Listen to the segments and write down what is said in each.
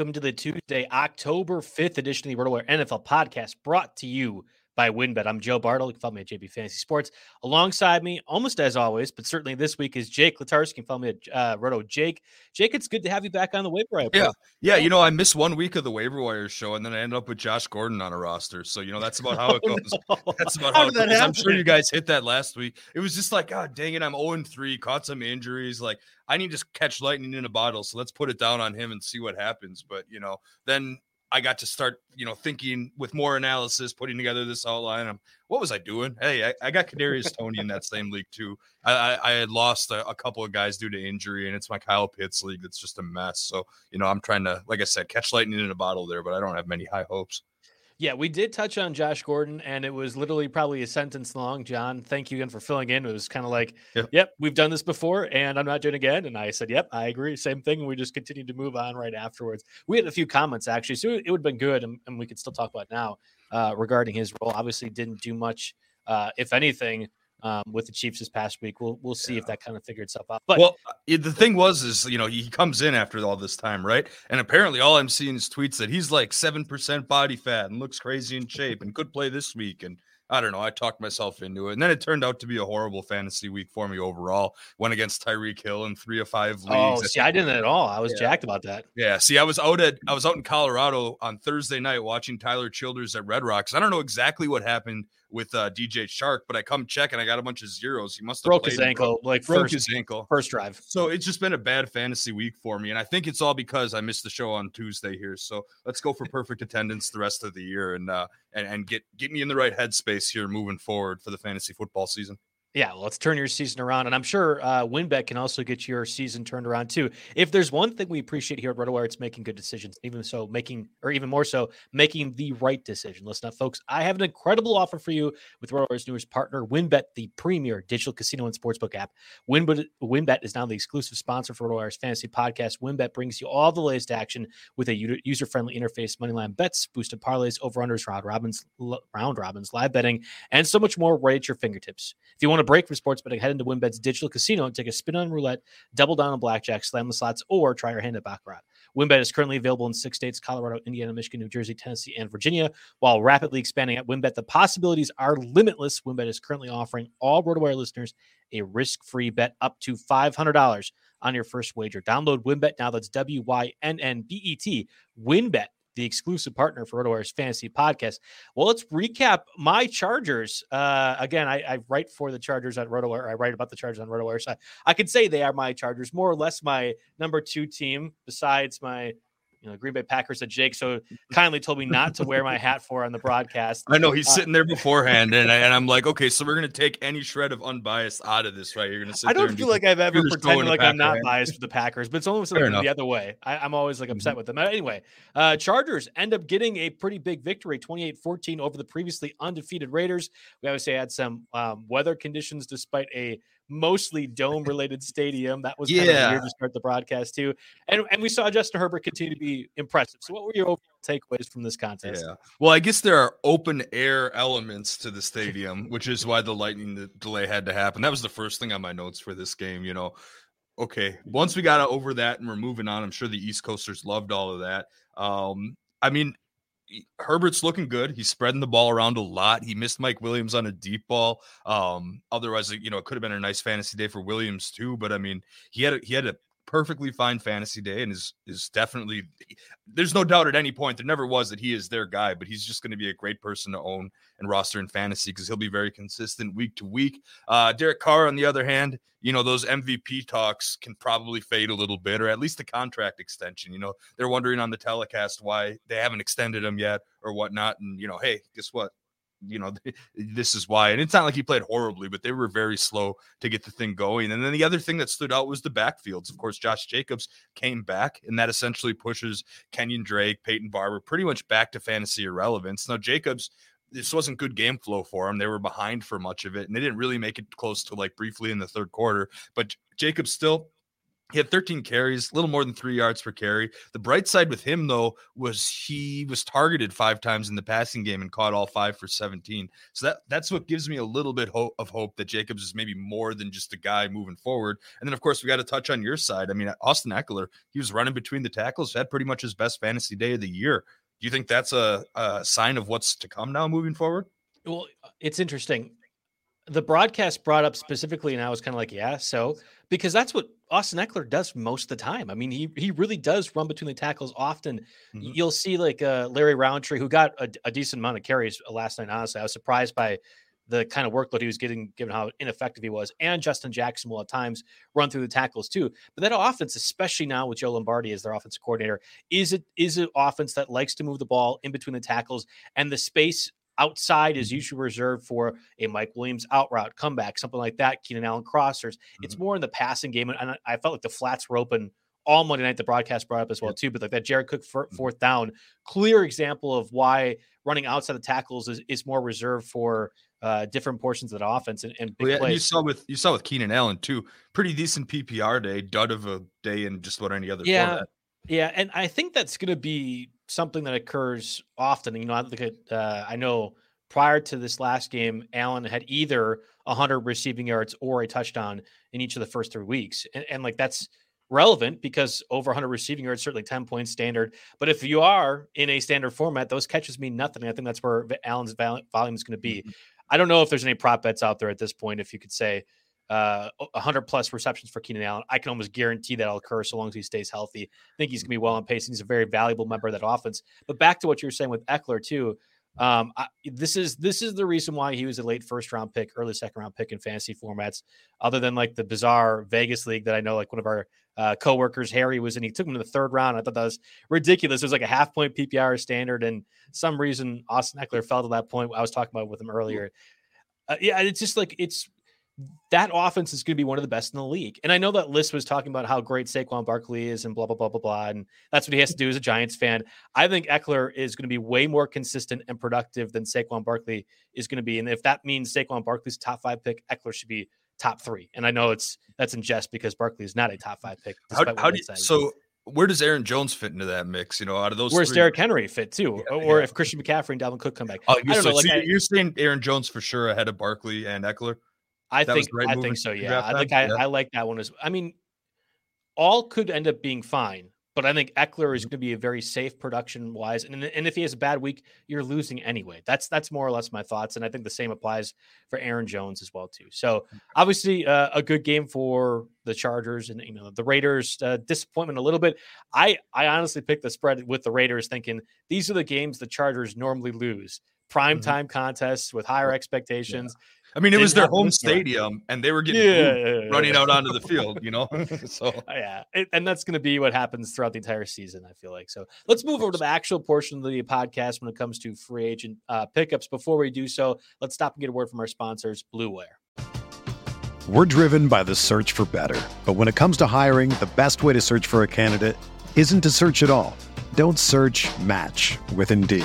Welcome to the Tuesday, October 5th edition of the RotoWire NFL podcast brought to you by WynnBET. I'm Joe Bartel. You can follow me at JB Fantasy Sports. Alongside me, almost as always, but certainly this week is Jake Letarski. You can follow me at uh, Roto Jake. Jake, it's good to have you back on the waiver wire. Yeah, yeah. You know, I missed one week of the waiver wire show, and then I ended up with Josh Gordon on a roster. So you know, that's about how it Oh, goes. no. That's about How how, it goes. I'm sure you guys hit that last week. It was just like, God dang it, I'm 0 3, caught some injuries. Like, I need to catch lightning in a bottle. So let's put it down on him and see what happens. But you know, then I got to start, you know, thinking with more analysis, putting together this outline. I'm, what was I doing? Hey, I, I got Kadarius Tony in that same league too. I, I, I had lost a, a couple of guys due to injury, and it's my Kyle Pitts league that's just a mess. So you know, I'm trying to, like I said, catch lightning in a bottle there, but I don't have many high hopes. Yeah, we did touch on Josh Gordon, and it was literally probably a sentence long. John, thank you again for filling in. It was kind of like, Yep. yep, we've done this before, and I'm not doing it again. And I said, yep, I agree. Same thing. And we just continued to move on right afterwards. We had a few comments actually, so it would have been good, and, and we could still talk about now uh, regarding his role. Obviously, didn't do much, uh, if anything, um, with the Chiefs this past week. We'll we'll see if that kind of figured itself out. But well, uh, the thing was, is you know, he comes in after all this time, right? And apparently, all I'm seeing is tweets that he's like seven percent body fat and looks crazy in shape and could play this week. And I don't know, I talked myself into it, and then it turned out to be a horrible fantasy week for me overall. Went against Tyreek Hill in three of five leagues. oh, see, I didn't at all. I was Yeah. jacked about that. Yeah, see, I was out at I was out in Colorado on Thursday night watching Tyler Childers at Red Rocks. I don't know exactly what happened with uh, DJ Chark, but I come check and I got a bunch of zeros. He must have Broke his ankle like broke first his ankle. first drive. So it's just been a bad fantasy week for me, and I think it's all because I missed the show on Tuesday here. So let's go for perfect attendance the rest of the year and uh, and and get get me in the right headspace here moving forward for the fantasy football season. Yeah, well, let's turn your season around. And I'm sure uh, WynnBET can also get your season turned around too. If there's one thing we appreciate here at RotoWire, it's making good decisions. Even so, making, or even more so, making the right decision. Listen up, folks. I have an incredible offer for you with RotoWire's newest partner, WynnBET, the premier digital casino and sportsbook app. WynnBET, WynnBET is now the exclusive sponsor for RotoWire's fantasy podcast. WynnBET brings you all the latest action with a user friendly interface, moneyline bets, boosted parlays, over unders, round robins, round robins, live betting, and so much more right at your fingertips. If you want to break from sports betting, head into WynnBET's digital casino and take a spin on roulette, double down on blackjack, slam the slots, or try your hand at baccarat. WynnBET is currently available in six states: Colorado, Indiana, Michigan, New Jersey, Tennessee, and Virginia. While rapidly expanding at WynnBET, the possibilities are limitless. WynnBET is currently offering all RotoWire listeners a risk-free bet up to five hundred dollars on your first wager. Download WynnBET now. That's W Y N N B E T. WynnBET the exclusive partner for RotoWire's fantasy podcast. Well, let's recap my Chargers. Uh, again, I, I write for the Chargers on RotoWire. I write about the Chargers on RotoWire. So I, I could say they are my Chargers, more or less my number two team, besides my you know, Green Bay Packers that Jake so kindly told me not to wear my hat for on the broadcast. I know he's uh, sitting there beforehand, and, I, and I'm like, okay, so we're gonna take any shred of unbiased out of this, right? You're gonna sit. I don't feel like I've ever pretended like I'm not biased for the Packers, but it's almost something the other way. I, am always like upset mm-hmm. with them. Anyway, uh, Chargers end up getting a pretty big victory, 28-14 over the previously undefeated Raiders. We obviously had some um, weather conditions despite a mostly dome related stadium. That was yeah. kind of weird to start the broadcast too. And and we saw Justin Herbert continue to be impressive. So what were your overall takeaways from this contest? Yeah. Well, I guess there are open air elements to the stadium, which is why the lightning delay had to happen. That was the first thing on my notes for this game, you know. Okay, once we got over that and we're moving on, I'm sure the East Coasters loved all of that. Um, I mean, Herbert's looking good. He's spreading the ball around a lot. He missed Mike Williams on a deep ball. Um, otherwise, you know, it could have been a nice fantasy day for Williams too. But I mean, he had a, he had a perfectly fine fantasy day and is is definitely there's no doubt at any point there never was that he is their guy but he's just going to be a great person to own and roster in fantasy because he'll be very consistent week to week. Uh derek carr on the other hand you know those mvp talks can probably fade a little bit or at least the contract extension you know they're wondering on the telecast why they haven't extended him yet or whatnot and you know hey guess what you know, this is why. And it's not like he played horribly, but they were very slow to get the thing going. And then the other thing that stood out was the backfields. Of course, Josh Jacobs came back, and that essentially pushes Kenyan Drake, Peyton Barber pretty much back to fantasy irrelevance. Now, Jacobs this wasn't good game flow for them. They were behind for much of it, and they didn't really make it close to like briefly in the third quarter. But Jacobs still he had 13 carries, a little more than three yards per carry. The bright side with him, though, was he was targeted five times in the passing game and caught all five for 17. So that that's what gives me a little bit ho- of hope that Jacobs is maybe more than just a guy moving forward. And then, of course, we got to touch on your side. I mean, uh, Austin Ekeler, he was running between the tackles, had pretty much his best fantasy day of the year. Do you think that's a, a sign of what's to come now moving forward? Well, uh, it's interesting. The broadcast brought up specifically, and I was kind of like, yeah, so because that's what Austin Ekeler does most of the time. I mean, he he really does run between the tackles often. Mm-hmm. You'll see like uh, Larry Rountree, who got a, a, decent amount of carries uh, last night. Honestly, I was surprised by the kind of workload he was getting, given how ineffective he was. And Justin Jackson will at times run through the tackles too. But that offense, especially now with Joe Lombardi as their offensive coordinator, is it is an offense that likes to move the ball in between the tackles and the space Outside is mm-hmm. usually reserved for a Mike Williams out route, comeback, something like that. Keenan Allen crossers. Mm-hmm. It's more in the passing game, and I felt like the flats were open all Monday night. The broadcast brought up as well too, but like that Jared Cook mm-hmm. fourth down, clear example of why running outside the tackles is, is more reserved for uh, different portions of the offense and, and, well, yeah, and you saw with you saw with Keenan Allen too, pretty decent PPR day, dud of a day in just about any other yeah. Format. Yeah, and I think that's going to be something that occurs often. You know, I look at uh, I know prior to this last game, Allen had either 100 receiving yards or a touchdown in each of the first three weeks, and, and like that's relevant because over 100 receiving yards certainly 10 points standard. But if you are in a standard format, those catches mean nothing. I think that's where Allen's volume is going to be. Mm-hmm. I don't know if there's any prop bets out there at this point. If you could say uh, 100 plus receptions for Keenan Allen. I can almost guarantee that'll occur so long as he stays healthy. I think he's going to be well on pace. And He's a very valuable member of that offense. But back to what you were saying with Ekeler too. Um, I, this is this is the reason why he was a late first round pick, early second round pick in fantasy formats. Other than like the bizarre Vegas league that I know, like one of our uh, coworkers, Harry, was in. He took him in the third round. I thought that was ridiculous. It was like a half point PPR standard, and some reason Austin Ekeler fell to that point. I was talking about with him earlier. Uh, yeah, it's just like it's that offense is going to be one of the best in the league. And I know that Liss was talking about how great Saquon Barkley is and blah, blah, blah, blah, blah. And that's what he has to do as a Giants fan. I think Ekeler is going to be way more consistent and productive than Saquon Barkley is going to be. And if that means Saquon Barkley's top five pick, Ekeler should be top three. And I know it's that's in jest because Barkley is not a top five pick. How, how do you, so where does Aaron Jones fit into that mix? You know, out of those, where's three? Derrick Henry fit too, yeah, or yeah. if Christian McCaffrey and Dalvin Cook come back? Oh, I don't so, know. Like so I, you're saying Aaron Jones for sure ahead of Barkley and Ekeler? I think I think so. Yeah, I think I, yeah. I like that one as. I mean, all could end up being fine, but I think Ekeler is mm-hmm. going to be a very safe production wise, and and if he has a bad week, you're losing anyway. That's that's more or less my thoughts, and I think the same applies for Aaron Jones as well too. So mm. obviously, uh, a good game for the Chargers, and you know the Raiders uh, disappointment a little bit. I I honestly picked the spread with the Raiders, thinking these are the games the Chargers normally lose prime mm-hmm. time contests with higher expectations. I mean, it was their home this time. stadium, and they were getting Yeah, yeah, yeah, running yeah. out onto the field. You know, so Uh, yeah, and that's going to be what happens throughout the entire season. I feel like. So let's move over to the actual portion of the podcast when it comes to free agent uh, pickups. Before we do so, let's stop and get a word from our sponsors, Blue Wire. We're driven by the search for better. But when it comes to hiring, the best way to search for a candidate isn't to search at all. Don't search match with Indeed.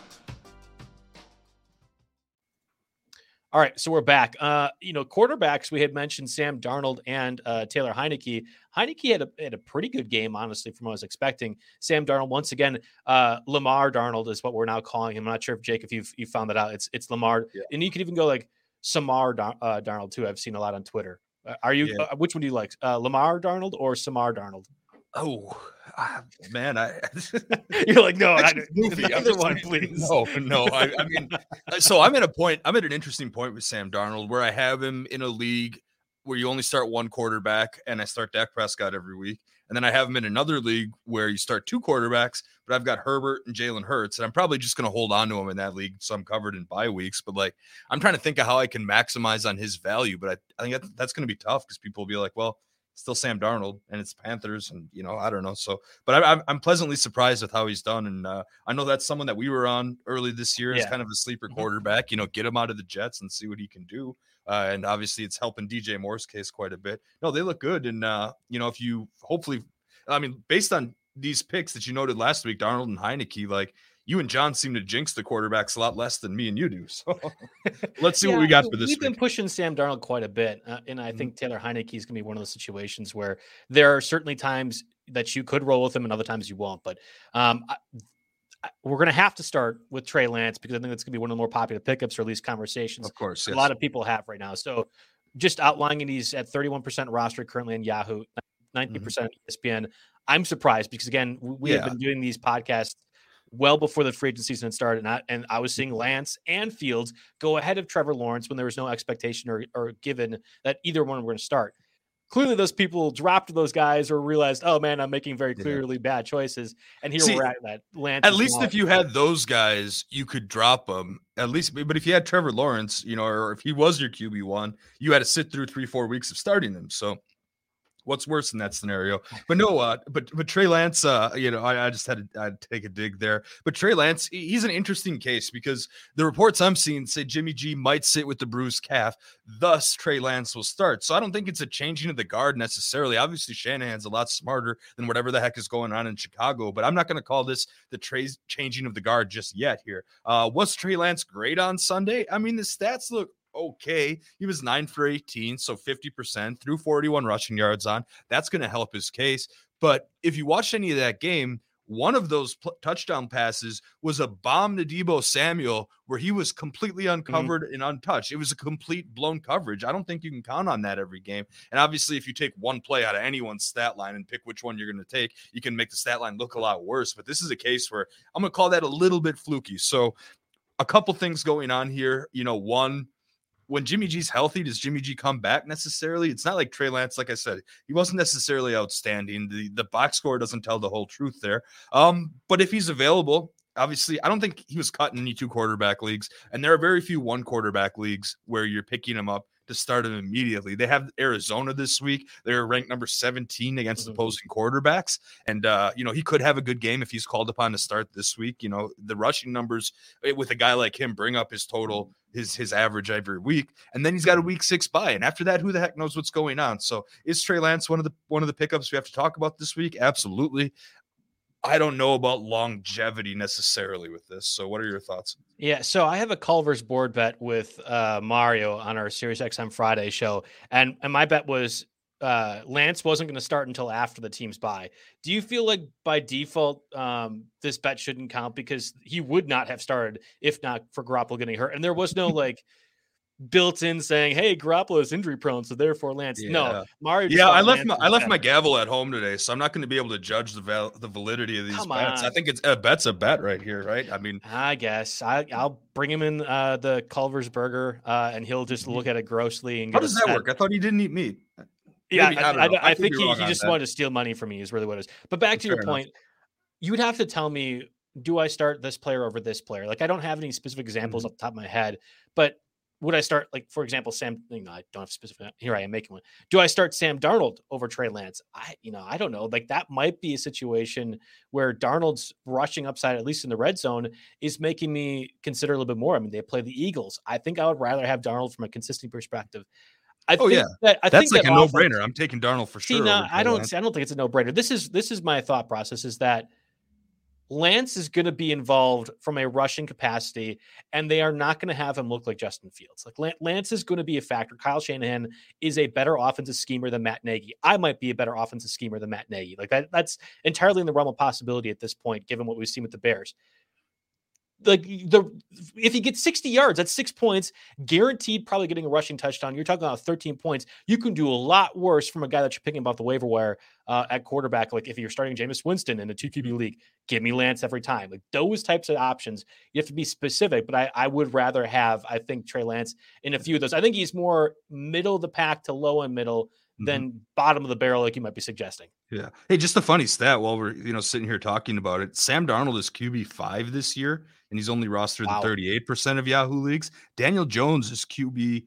All right, so we're back. Uh, you know, quarterbacks. We had mentioned Sam Darnold and uh, Taylor Heinicke. Heinicke had a had a pretty good game, honestly, from what I was expecting. Sam Darnold, once again, uh, Lamar Darnold is what we're now calling him. I'm not sure if Jake, if you've you found that out. It's it's Lamar, Yeah. and you can even go like Samar Dar- uh, Darnold too. I've seen a lot on Twitter. Uh, are you? Yeah. Uh, which one do you like, uh, Lamar Darnold or Samar Darnold? oh ah, man, I You're like, no, I, That's just goofy. I'm neither just one, please. No, no. I, I mean, uh, so I'm at a point. I'm at an interesting point with Sam Darnold where I have him in a league where you only start one quarterback, and I start Dak Prescott every week, and then I have him in another league where you start two quarterbacks, but I've got Herbert and Jalen Hurts, and I'm probably just going to hold on to him in that league, so I'm covered in bye weeks. But like, I'm trying to think of how I can maximize on his value, but I, I think that, that's going to be tough because people will be like, well. Still Sam Darnold, and it's Panthers, and you know I don't know. So, but I, I'm pleasantly surprised with how he's done, and uh, I know that's someone that we were on early this year as kind of a sleeper Mhm. quarterback. You know, get him out of the Jets and see what he can do. Uh, and obviously, it's helping DJ Moore's case quite a bit. No, they look good, and uh, you know, if you hopefully, I mean, based on these picks that you noted last week, Darnold and Heinicke, like you and John seem to jinx the quarterbacks a lot less than me and you do. So let's see what we got for this We've been pushing Sam Darnold quite a bit, uh, and I Mhm. think Taylor Heineke is going to be one of those situations where there are certainly times that you could roll with him, and other times you won't. But um, I, I, we're going to have to start with Trey Lance because I think that's going to be one of the more popular pickups, or at least conversations Of course, a lot of people have right now. So just outlining he's at 31% roster currently in Yahoo, 19% ESPN. I'm surprised because again, we, we have Mm-hmm. Been doing these podcasts well before the free agent season had started, and I, and I was mm. seeing Lance and Fields go ahead of Trevor Lawrence when there was no expectation or, or given that either one were going to start. Clearly, those people dropped those guys or realized, oh man, I'm making very Yeah. clearly bad choices. And here See, we're at that. Lance At least if you had those guys, you could drop them. At least, but if you had Trevor Lawrence, you know, or if he was your QB one, you had to sit through three, four weeks of starting them. So, what's worse in that scenario? But no, uh, but but Trey Lance, uh, you know, I, I just had to I'd take a dig there. But Trey Lance, he's an interesting case because the reports I'm seeing say Jimmy G might sit with the bruised calf, thus Trey Lance will start. So I don't think it's a changing of the guard necessarily. Obviously, Shanahan's a lot smarter than whatever the heck is going on in Chicago, but I'm not going to call this the Trey's changing of the guard just yet here. Uh, was Trey Lance great on Sunday? I mean, the stats look okay. He was nine for 18, so 50%, threw 41 rushing yards on. That's going to help his case. But if you watch any of that game, one of those pl- touchdown passes was a bomb to Deebo Samuel where he was completely mm-hmm. uncovered and untouched. It was a complete blown coverage. I don't think you can count on that every game. And obviously, if you take one play out of anyone's stat line and pick which one you're going to take, you can make the stat line look a lot worse. But this is a case where I'm going to call that a little bit fluky. So, a couple things going on here. You know, one, when Jimmy G's healthy, does Jimmy G come back necessarily? It's not like Trey Lance, like I said, he wasn't necessarily outstanding. The the box score doesn't tell the whole truth there. Um, but if he's available, obviously, I don't think he was cut in any two quarterback leagues, and there are very few one quarterback leagues where you're picking him up to start him immediately. They have Arizona this week. They're ranked number 17 against mm-hmm. opposing quarterbacks. And, uh, you know, he could have a good game if he's called upon to start this week. You know, the rushing numbers eh, with a guy like him bring up his total, his his average every week. And then he's got a week six bye. And after that, who the heck knows what's going on? So is Trey Lance one of the one of the pickups we have to talk about this week? Absolutely. I don't know about longevity necessarily with this. So, what are your thoughts? Yeah, so I have a Culver's board bet with uh, Mario on our Sirius XM Friday show, and and my bet was uh, Lance wasn't going to start until after the team's bye. Do you feel like by default um, this bet shouldn't count because he would not have started if not for Garoppolo getting hurt, and there was no like built in saying, "Hey, Garoppolo is injury prone, so therefore Lance." Yeah. No, Mario. Yeah, I left Lance my I left my gavel at home today, so I'm not going to be able to judge the val- the validity of these Come bets. On. I think it's a bet's a bet right here, right? I mean, I guess I, will bring him in uh, the Culver's burger, uh, and he'll just look at it grossly. And how does that work? I thought he didn't eat meat. Yeah, Maybe, I, I, I, I think he, he just that. wanted to steal money from me. Is really what it is. But back to your enough. point, you would have to tell me do I start this player over this player? Like I don't have any specific examples mm-hmm. off the top of my head, but would I start like for example Sam? You know, I don't have specific. Here I am making one. Do I start Sam Darnold over Trey Lance? I you know I don't know. Like that might be a situation where Darnold's rushing upside, at least in the red zone, is making me consider a little bit more. I mean, they play the Eagles. I think I would rather have Darnold from a consistent perspective. I oh yeah, that, I that's like that a no brainer. I'm taking Darnold for sure. See, no, I don't. Lance. I don't think it's a no brainer. This is this is my thought process. Is that Lance is going to be involved from a rushing capacity, and they are not going to have him look like Justin Fields. Like Lance is going to be a factor. Kyle Shanahan is a better offensive schemer than Matt Nagy. I might be a better offensive schemer than Matt Nagy. Like that, that's entirely in the realm of possibility at this point, given what we've seen with the Bears like the if he gets 60 yards, that's six points, guaranteed probably getting a rushing touchdown. You're talking about 13 points. You can do a lot worse from a guy that you're picking about the waiver wire uh, at quarterback. Like if you're starting Jameis Winston in a 2 QB league, give me Lance every time. Like those types of options, you have to be specific. But I, I would rather have, I think, Trey Lance in a few of those. I think he's more middle of the pack to low and middle mm-hmm. than bottom of the barrel, like you might be suggesting. Yeah. Hey, just a funny stat while we're you know sitting here talking about it. Sam Darnold is QB five this year and he's only rostered wow. in 38% of Yahoo leagues. Daniel Jones is QB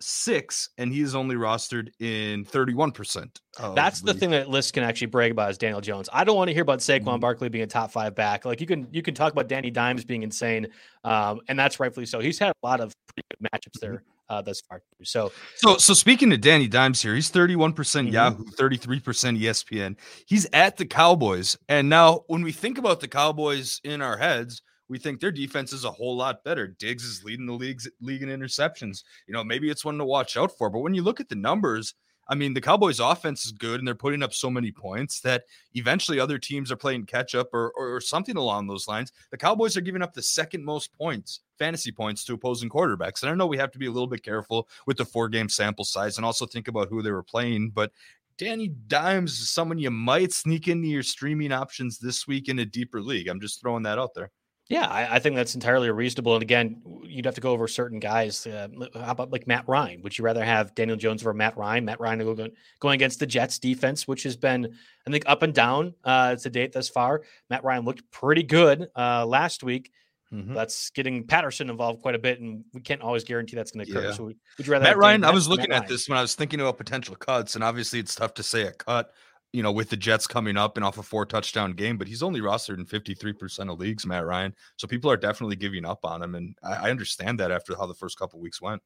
six, and he is only rostered in 31%. That's the thing that lists can actually brag about is Daniel Jones. I don't want to hear about Saquon mm-hmm. Barkley being a top five back. Like you can you can talk about Danny Dimes being insane, um, and that's rightfully so. He's had a lot of pretty good matchups mm-hmm. Uh, thus far. So, so, so speaking to Danny Dimes here, he's 31% mm hmm Yahoo, 33% ESPN. He's at the Cowboys. And now, when we think about the Cowboys in our heads, we think their defense is a whole lot better. Diggs is leading the league's league in interceptions. You know, maybe it's one to watch out for. But when you look at the numbers, I mean, the Cowboys' offense is good, and they're putting up so many points that eventually other teams are playing catch up or, or, or something along those lines. The Cowboys are giving up the second most points, fantasy points, to opposing quarterbacks. And I know we have to be a little bit careful with the four game sample size and also think about who they were playing. But Danny Dimes is someone you might sneak into your streaming options this week in a deeper league. I'm just throwing that out there. Yeah, I, I, think that's entirely reasonable. And again, you'd have to go over certain guys. Uh, how about like Matt Ryan? Would you rather have Daniel Jones over Matt Ryan? Matt Ryan going, going against the Jets defense, which has been, I think, up and down uh, to date thus far. Matt Ryan looked pretty good uh, last week. Mm-hmm. That's getting Patterson involved quite a bit, and we can't always guarantee that's going to occur. Yeah. So, would you rather Matt Ryan? I was looking Matt at Ryan? this when I was thinking about potential cuts, and obviously it's tough to say a cut you know, with the Jets coming up and off a four touchdown game, but he's only rostered in 53% of leagues, Matt Ryan. So people are definitely giving up on him. And I, I understand that after how the first couple weeks went.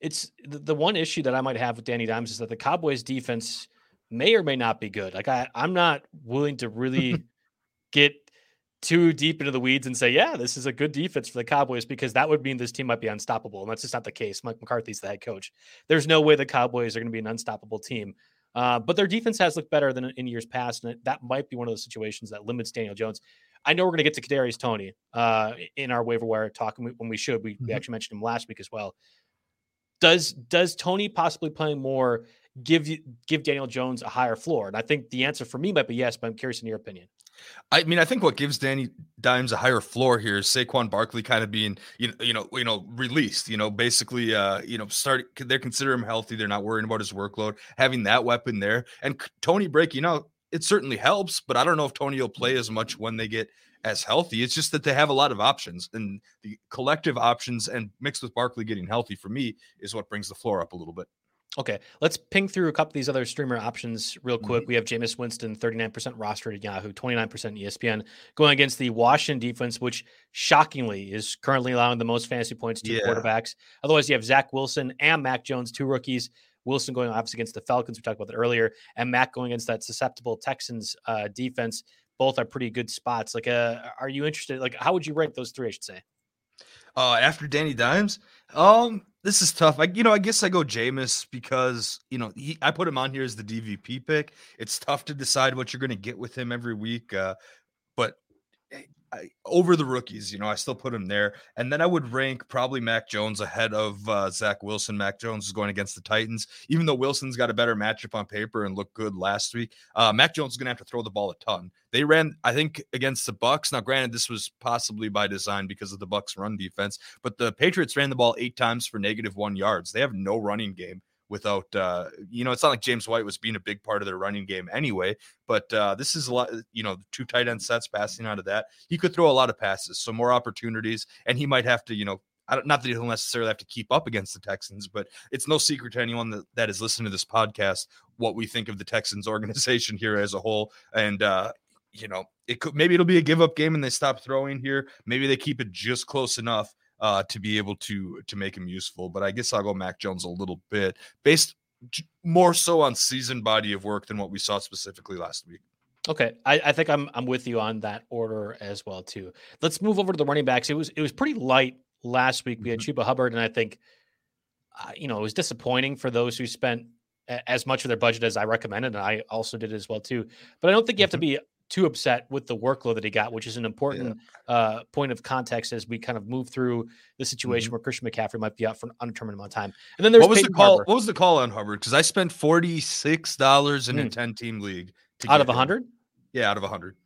It's the, the one issue that I might have with Danny Dimes is that the Cowboys defense may or may not be good. Like I, I'm not willing to really get too deep into the weeds and say, yeah, this is a good defense for the Cowboys because that would mean this team might be unstoppable. And that's just not the case. Mike McCarthy's the head coach. There's no way the Cowboys are going to be an unstoppable team. Uh, but their defense has looked better than in years past, and that might be one of those situations that limits Daniel Jones. I know we're going to get to Kadarius Toney uh, in our waiver wire talk when we should. We, mm-hmm. we actually mentioned him last week as well. Does does Toney possibly playing more give you give Daniel Jones a higher floor? And I think the answer for me might be yes, but I'm curious in your opinion. I mean, I think what gives Danny Dimes a higher floor here is Saquon Barkley kind of being, you know, you know, you know, released. You know, basically, uh, you know, start. They consider him healthy. They're not worrying about his workload. Having that weapon there, and Toney breaking out it certainly helps, but I don't know if Toney will play as much when they get as healthy. It's just that they have a lot of options, and the collective options and mixed with Barkley getting healthy for me is what brings the floor up a little bit. Okay, let's ping through a couple of these other streamer options real quick. Mhm. We have Jameis Winston, 39% rostered at Yahoo, 29% ESPN, going against the Washington defense, which shockingly is currently allowing the most fantasy points to Yeah. quarterbacks. Otherwise, you have Zach Wilson and Mac Jones, two rookies. Wilson going obviously against the Falcons, we talked about that earlier, and Mac going against that susceptible Texans uh, defense. Both are pretty good spots. Like, uh, are you interested? Like, how would you rank those three? I should say. Uh, after Danny Dimes, um, this is tough. I, you know, I guess I go Jameis because you know he, I put him on here as the DVP pick. It's tough to decide what you're going to get with him every week, uh, I, over the rookies, you know, I still put him there, and then I would rank probably Mac Jones ahead of uh, Zach Wilson. Mac Jones is going against the Titans, even though Wilson's got a better matchup on paper and looked good last week. Uh, Mac Jones is going to have to throw the ball a ton. They ran, I think, against the Bucs. Now, granted, this was possibly by design because of the Bucs' run defense, but the Patriots ran the ball eight times for negative one yards. They have no running game without uh you know it's not like James White was being a big part of their running game anyway but uh this is a lot you know two tight end sets passing out of that he could throw a lot of passes so more opportunities and he might have to you know not that he'll necessarily have to keep up against the Texans, but it's no secret to anyone that, that is listening to this podcast what we think of the Texans organization here as a whole. And uh, you know, it could maybe it'll be a give up game and they stop throwing here. Maybe they keep it just close enough uh, to be able to to make him useful. But I guess I'll go Mac Jones a little bit based more so on season body of work than what we saw specifically last week. Okay, I, I think I'm I'm with you on that order as well too. Let's move over to the running backs. It was it was pretty light last week. We had Chuba Hubbard, and I think uh, you know it was disappointing for those who spent a- as much of their budget as I recommended, and I also did as well too. But I don't think you have to be too upset with the workload that he got, which is an important uh, point of context as we kind of move through the situation where Christian McCaffrey might be out for an undetermined amount of time. And then there's What was Peyton the call? What was the call on Hubbard? Because I spent forty six dollars in a Mm. ten team league out of him. hundred. Yeah, out of hundred.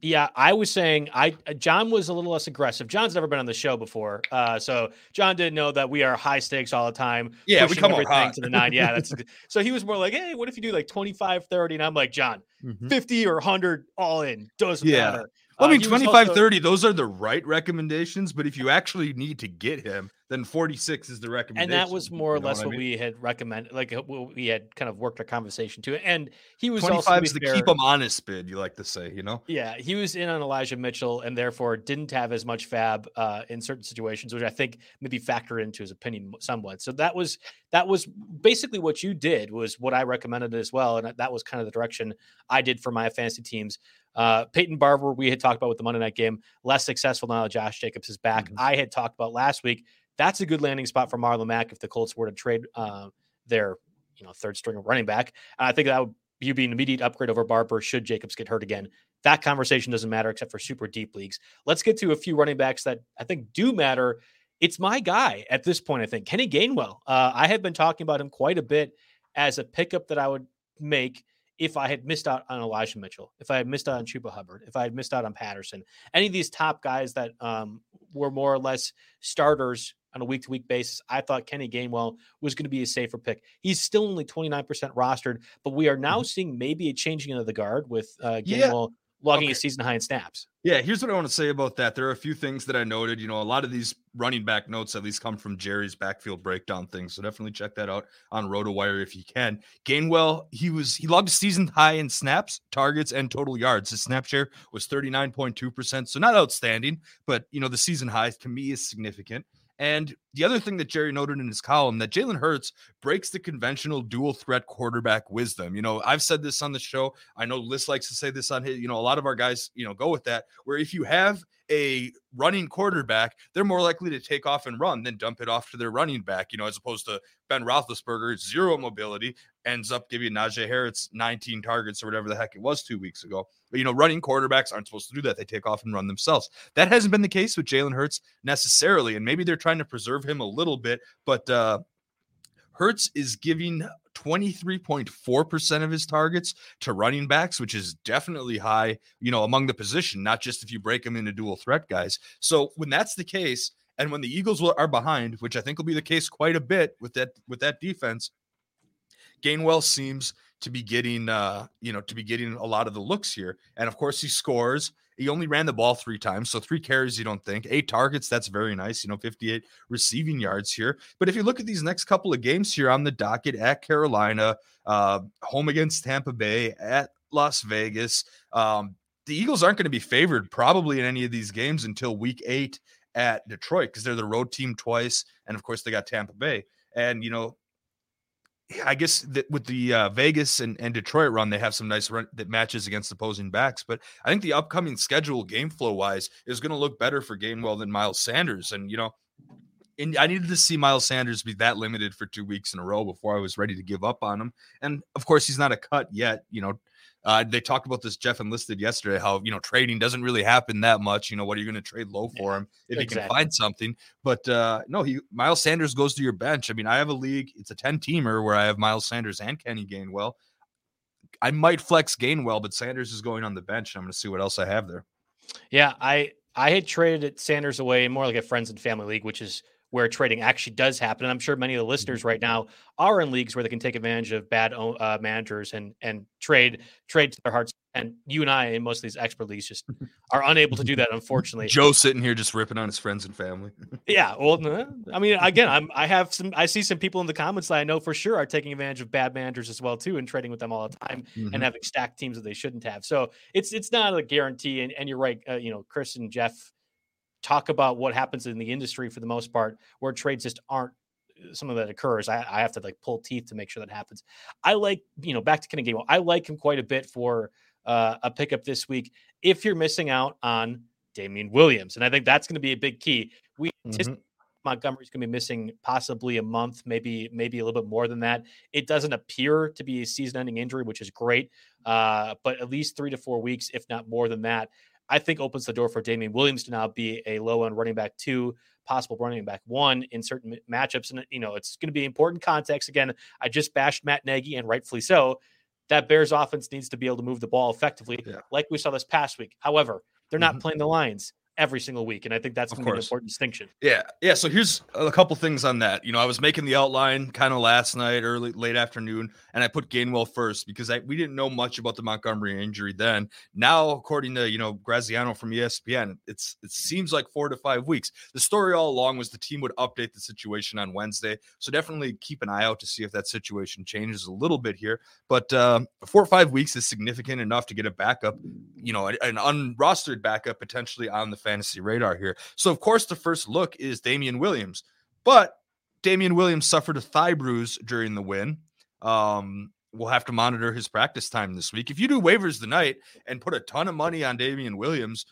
Yeah, I was saying I uh, John was a little less aggressive. John's never been on the show before, uh, so John didn't know that we are high stakes all the time. Yeah, we come everything hot. to the nine. Yeah, that's so he was more like, hey, what if you do like 25, 30? And I'm like, John, 50 or 100 all in doesn't Yeah. matter. Well, Uh, I mean, he was 25 also- 30, those are the right recommendations. But if you actually need to get him, then 46 is the recommendation. and that was more or less I what, mean? we had recommended, like uh, what we had kind of worked our conversation to. it, And he was 25 also is the keep them honest bid, you like to say, you know? Yeah, he was in on Elijah Mitchell and therefore didn't have as much FAAB uh, in certain situations, which I think maybe factor into his opinion somewhat. So that was that was basically what you did was what I recommended as well, and that was kind of the direction I did for my fantasy teams. Uh, Peyton Barber, we had talked about with the Monday night game, less successful now. Josh Jacobs is back. Mhm. I had talked about last week. That's a good landing spot for Marlon Mack if the Colts were to trade uh, their you know third string running back. I think that would you be an immediate upgrade over Barber should Jacobs get hurt again. That conversation doesn't matter except for super deep leagues. Let's get to a few running backs that I think do matter. It's my guy at this point, I think. Kenny Gainwell. Uh, I have been talking about him quite a bit as a pickup that I would make if I had missed out on Elijah Mitchell, if I had missed out on Chuba Hubbard, if I had missed out on Patterson, any of these top guys that um, were more or less starters on a week to week basis, I thought Kenny Gainwell was going to be a safer pick. He's still only 29% rostered, but we are now seeing maybe a changing of the guard with uh, Mm-hmm. Yeah. Gainwell logging Okay. a season high in snaps. Yeah, here's what I want to say about that. There are a few things that I noted. You know, a lot of these running back notes at least come from Jerry's backfield breakdown things. So definitely check that out on RotoWire if you can. Gainwell, he was he logged a season high in snaps, targets, and total yards. His snap share was 39.2%. So not outstanding, but you know, the season high to me is significant. And the other thing that Jerry noted in his column that Jalen Hurts breaks the conventional dual threat quarterback wisdom. You know, I've said this on the show. I know Liss likes to say this on his, you know, a lot of our guys, you know, go with that, where if you have a running quarterback, they're more likely to take off and run than dump it off to their running back, you know, as opposed to Ben Roethlisberger, zero mobility, ends up giving Najee Harris 19 targets or whatever the heck it was two weeks ago. But, you know, running quarterbacks aren't supposed to do that. They take off and run themselves. That hasn't been the case with Jalen Hurts necessarily. And maybe they're trying to preserve him a little bit, but uh, Hurts is giving 23.4% of his targets to running backs, which is definitely high, you know, among the position, not just if you break them into dual threat guys. So when that's the case, and when the Eagles are behind, which I think will be the case quite a bit with that with that defense, Gainwell seems to be getting uh you know to be getting a lot of the looks here. And of course he scores. He only ran the ball three times, so three carries. You don't think eight targets? That's very nice. You know, 58 receiving yards here. But if you look at these next couple of games here on the docket at Carolina, uh, home against Tampa Bay, at Las Vegas, um, the Eagles aren't going to be favored probably in any of these games until Week Eight at Detroit because they're the road team twice, and of course they got Tampa Bay. And you know, I guess that with the uh, Vegas and, and Detroit run, they have some nice run that matches against opposing backs. But I think the upcoming schedule, game flow wise, is going to look better for Gainwell than Miles Sanders. And you know, and I needed to see Miles Sanders be that limited for two weeks in a row before I was ready to give up on him. And of course, he's not a cut yet. You know, uh, they talked about this Jeff enlisted yesterday. How you know trading doesn't really happen that much. You know what are you going to trade low for him if exactly. you can find something? But uh, no, he Miles Sanders goes to your bench. I mean, I have a league. It's a ten teamer where I have Miles Sanders and Kenny Gainwell. I might flex Gainwell, but Sanders is going on the bench. I'm going to see what else I have there. Yeah, I I had traded Sanders away more like a friends and family league, which is where trading actually does happen. And I'm sure many of the mm-hmm. listeners right now are in leagues where they can take advantage of bad uh, managers and and trade trade to their hearts. And you and I in most of these expert leagues just are unable to do that, unfortunately. Joe sitting here just ripping on his friends and family. yeah, well, I mean, again, I'm I have some I see some people in the comments that I know for sure are taking advantage of bad managers as well too, and trading with them all the time mm-hmm. and having stacked teams that they shouldn't have. So it's it's not a guarantee. And, and you're right, uh, you know, Chris and Jeff talk about what happens in the industry for the most part, where trades just aren't uh, some of that occurs. I, I, have to like pull teeth to make sure that happens. I like, you know, back to Kenny Gainwell. I like him quite a bit for uh, a pickup this week. If you're missing out on Damien Williams, and I think that's going to be a big key. We mm-hmm. Montgomery's going to be missing possibly a month, maybe maybe a little bit more than that. It doesn't appear to be a season-ending injury, which is great, uh, but at least three to four weeks, if not more than that. I think opens the door for Damien Williams to now be a low end running back two, possible running back one in certain matchups. And, you know, it's going to be important context. Again, I just bashed Matt Nagy, and rightfully so. That Bears offense needs to be able to move the ball effectively, yeah. like we saw this past week. However, they're not mm-hmm. playing the Lions every single week. And I think that's going to be an important distinction. Yeah. Yeah. So here's a couple things on that. You know, I was making the outline kind of last night, early, late afternoon, and I put Gainwell first because I, we didn't know much about the Montgomery injury then. Now, according to, you know, Graziano from ESPN, it's it seems like four to five weeks. The story all along was the team would update the situation on Wednesday. So definitely keep an eye out to see if that situation changes a little bit here. But uh, four or five weeks is significant enough to get a backup, you know, an unrostered backup potentially on the fantasy radar here. So, of course, the first look is Damien Williams, but Damien Williams suffered a thigh bruise during the win. Um, we'll have to monitor his practice time this week. If you do waivers tonight and put a ton of money on Damien Williams,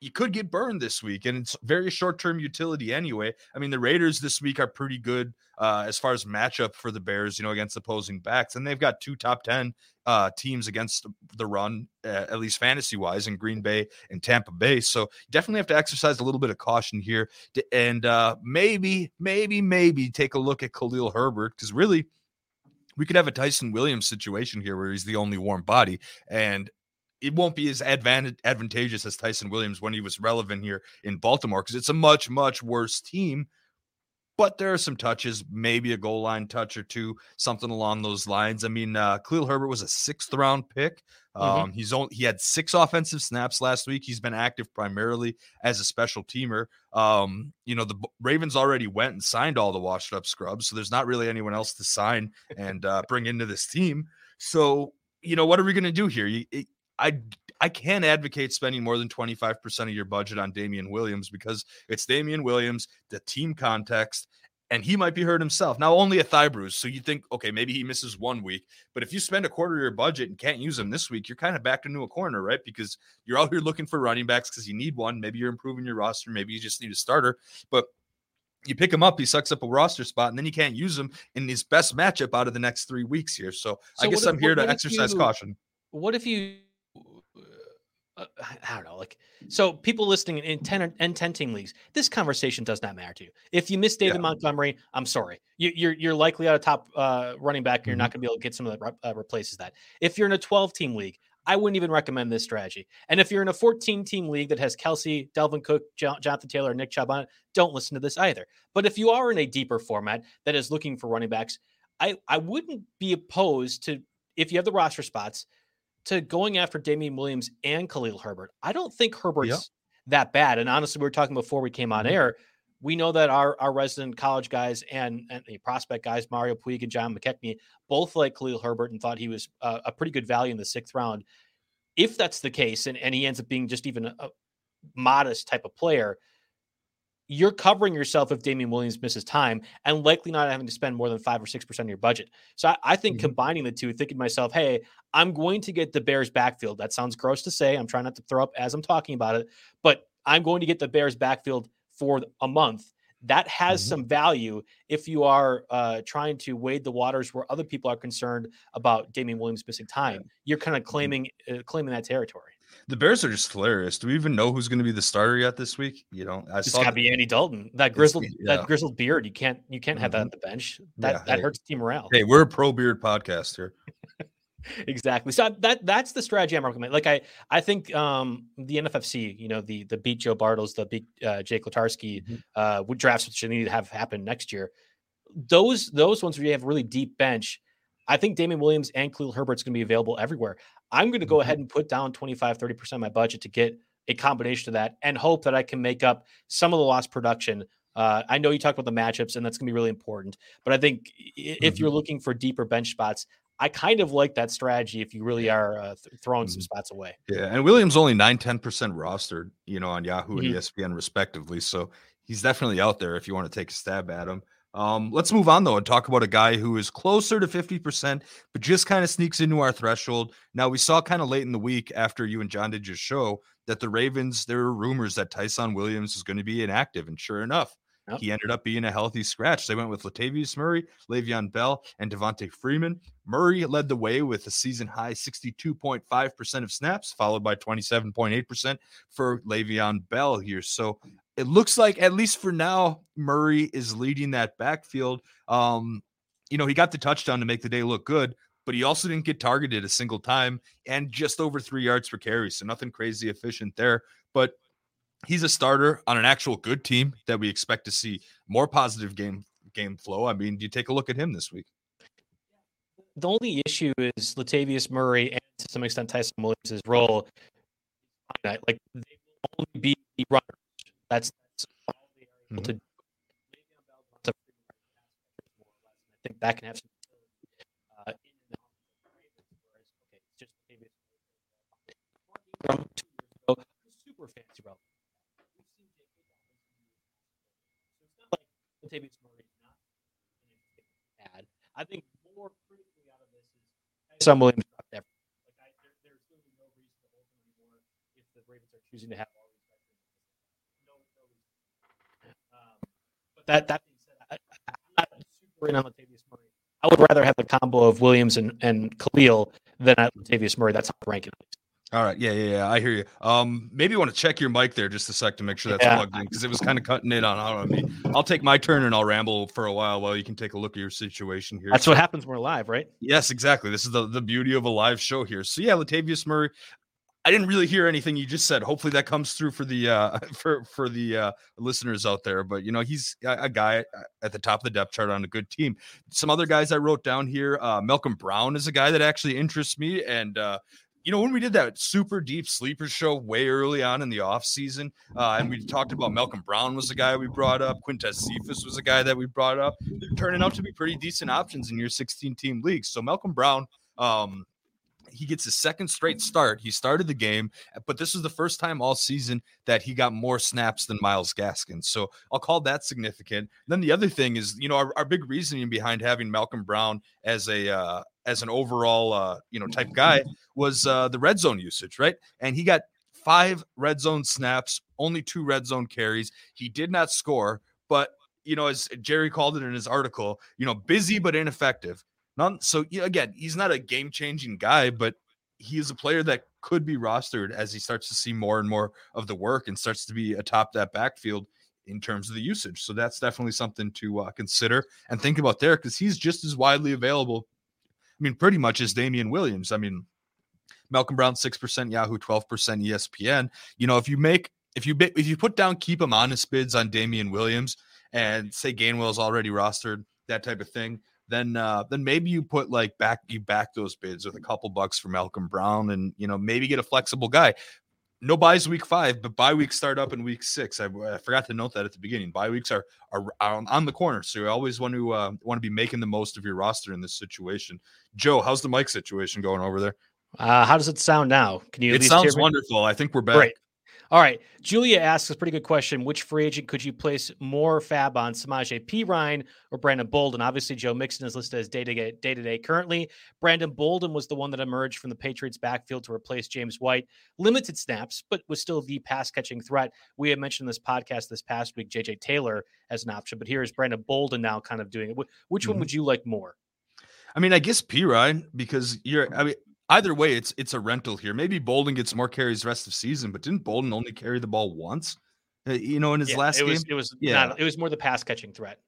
you could get burned this week, and it's very short term utility anyway. I mean, the Raiders this week are pretty good uh, as far as matchup for the Bears, you know, against opposing backs, and they've got two top 10 uh, teams against the run, uh, at least fantasy wise, in Green Bay and Tampa Bay. So definitely have to exercise a little bit of caution here, to, and uh, maybe, maybe, maybe take a look at Khalil Herbert because really we could have a Ty'Son Williams situation here where he's the only warm body. And it won't be as advantageous as Ty'Son Williams when he was relevant here in Baltimore because it's a much, much worse team. But there are some touches, maybe a goal line touch or two, something along those lines. I mean, uh, Khalil Herbert was a sixth round pick. Mm-hmm. Um, mm-hmm. He's only he had six offensive snaps last week. He's been active primarily as a special teamer. Um, you know, the Ravens already went and signed all the washed up scrubs, so there's not really anyone else to sign and uh, bring into this team. So, you know, what are we going to do here? You, it, I I can't advocate spending more than 25% of your budget on Damien Williams because it's Damien Williams, the team context, and he might be hurt himself. Now, only a thigh bruise. So you think, okay, maybe he misses one week. But if you spend a quarter of your budget and can't use him this week, you're kind of backed into a corner, right? Because you're out here looking for running backs because you need one. Maybe you're improving your roster. Maybe you just need a starter. But you pick him up, he sucks up a roster spot, and then you can't use him in his best matchup out of the next three weeks here. So, so I guess if, I'm here to exercise you, caution. What if you uh, I don't know, like so people listening in 10 and 10 team leagues, this conversation does not matter to you. If you miss David yeah. Montgomery, I'm sorry. You, are you're, you're likely out of top uh, running back. and You're mm-hmm. not going to be able to get some of that uh, replaces that. If you're in a 12 team league, I wouldn't even recommend this strategy. And if you're in a 14 team league that has Kelsey, Dalvin Cook, Jonathan Taylor, Nick Chubb on it, don't listen to this either. But if you are in a deeper format that is looking for running backs, I, I wouldn't be opposed to if you have the roster spots, to going after Damien Williams and Khalil Herbert. I don't think Herbert's yep. that bad. And honestly, we were talking before we came on mm-hmm. air. We know that our, our resident college guys and, and the prospect guys, Mario Puig and John McKechnie, both like Khalil Herbert and thought he was a, a pretty good value in the sixth round. If that's the case, and, and he ends up being just even a modest type of player, you're covering yourself if Damien Williams misses time and likely not having to spend more than five or six percent of your budget. So I, I think mm-hmm. combining the two, thinking to myself, hey, I'm going to get the Bears backfield. That sounds gross to say. I'm trying not to throw up as I'm talking about it, but I'm going to get the Bears backfield for a month. That has mm-hmm. some value if you are uh, trying to wade the waters where other people are concerned about Damien Williams missing time. You're kind of mm-hmm. claiming uh, claiming that territory. The Bears are just hilarious. Do we even know who's going to be the starter yet this week? You know, I it's saw got to be Andy Dalton. That grizzled yeah. that grizzled beard. You can't you can't have that mm-hmm. on the bench. That yeah, that hey. hurts team morale. Hey, we're a pro beard podcast here. exactly. So that that's the strategy I'm recommending. Like I I think um the NFFC, you know, the the beat Joe Bartels, the beat uh, Jake Letarski, mm-hmm. uh, would drafts which you need to have happen next year. Those those ones where you have really deep bench. I think Damien Williams and Khalil Herbert's going to be available everywhere. I'm going to go mm-hmm. ahead and put down 25, 30% of my budget to get a combination of that and hope that I can make up some of the lost production. Uh, I know you talked about the matchups, and that's going to be really important. But I think if mm-hmm. you're looking for deeper bench spots, I kind of like that strategy if you really are uh, th- throwing mm-hmm. some spots away. Yeah. And Williams only 9, 10% rostered, you know, on Yahoo mm-hmm. and ESPN, respectively. So he's definitely out there if you want to take a stab at him. Um, let's move on though and talk about a guy who is closer to 50%, but just kind of sneaks into our threshold. Now, we saw kind of late in the week after you and John did your show that the Ravens, there were rumors that Ty'Son Williams is going to be inactive. And sure enough, yep. he ended up being a healthy scratch. They went with Latavius Murray, Le'Veon Bell, and Devonta Freeman. Murray led the way with a season high 62.5% of snaps, followed by 27.8% for Le'Veon Bell here. So it looks like at least for now Murray is leading that backfield. Um, you know, he got the touchdown to make the day look good, but he also didn't get targeted a single time and just over 3 yards per carry, so nothing crazy efficient there, but he's a starter on an actual good team that we expect to see more positive game game flow. I mean, do you take a look at him this week? The only issue is Latavius Murray and to some extent Ty'Son Williams' role. Like they will only be runners that's, that's all they are able mm-hmm. to do. I think that can have some uh, in and out whereas okay, it's just maybe from two years ago, super fancy relevant. We've seen J.K. So it's not like Latavius Murray is not bad. I think more critically out of this is Ty'Son Williams dropped everything. Like I, there, there's really no reason to hold him anymore if the Ravens are choosing to have that that being said, I, am not super in on Latavius Murray. I would rather have the combo of Williams and, and Khalil than at Latavius Murray. That's how ranking. All right, yeah, yeah, yeah, I hear you. Um, maybe you want to check your mic there just a sec to make sure that's yeah. plugged in because it was kind of cutting in on on me. I'll take my turn and I'll ramble for a while while you can take a look at your situation here. That's what happens when we're live, right? Yes, exactly. This is the the beauty of a live show here. So yeah, Latavius Murray. I didn't really hear anything you just said. Hopefully that comes through for the uh, for for the uh, listeners out there. But you know, he's a, a, guy at the top of the depth chart on a good team. Some other guys I wrote down here. Uh, Malcolm Brown is a guy that actually interests me, and uh, you know, when we did that super deep sleeper show way early on in the off season, uh, and we talked about Malcolm Brown was the guy we brought up, Quintez Cephus was a guy that we brought up. They're turning out to be pretty decent options in your 16 team league. So Malcolm Brown, um, he gets his second straight start. He started the game, but this was the first time all season that he got more snaps than Myles Gaskin. So I'll call that significant. Then the other thing is, you know, our, our big reasoning behind having Malcolm Brown as a uh, as an overall uh, you know type guy was uh, the red zone usage, right? And he got five red zone snaps, only two red zone carries. He did not score, but you know, as Jerry called it in his article, you know, busy but ineffective. Not so again, he's not a game changing guy, but he is a player that could be rostered as he starts to see more and more of the work and starts to be atop that backfield in terms of the usage. So that's definitely something to uh, consider and think about there because he's just as widely available. I mean, pretty much as Damien Williams. I mean, Malcolm Brown six percent Yahoo, twelve percent ESPN. You know, if you make if you if you put down keep him honest bids on Damien Williams and say Gainwell is already rostered, that type of thing then uh, then maybe you put like back you back those bids with a couple bucks for Malcolm Brown, and you know maybe get a flexible guy. No buys week five, but bye weeks start up in week six. I, I forgot to note that at the beginning. Bye weeks are are on, on the corner, so you always want to uh, want to be making the most of your roster in this situation. Joe, how's the mic situation going over there? Uh, how does it sound now? Can you? It sounds wonderful. I think we're back. Great. All right. Julia asks a pretty good question. Which free agent could you place more FAAB on, Samaje Perine or Brandon Bolden? Obviously, Joe Mixon is listed as day to day to day currently. Brandon Bolden was the one that emerged from the Patriots backfield to replace James White. Limited snaps, but was still the pass catching threat. We had mentioned this podcast this past week, JJ Taylor as an option, but here is Brandon Bolden now kind of doing it. Which mm-hmm. one would you like more? I mean, I guess Perine because you're. I mean, either way, it's it's a rental here. Maybe Bolden gets more carries rest of season, but didn't Bolden only carry the ball once? Uh, you know, in his yeah, last it game, was, it was yeah, not, it was more the pass catching threat.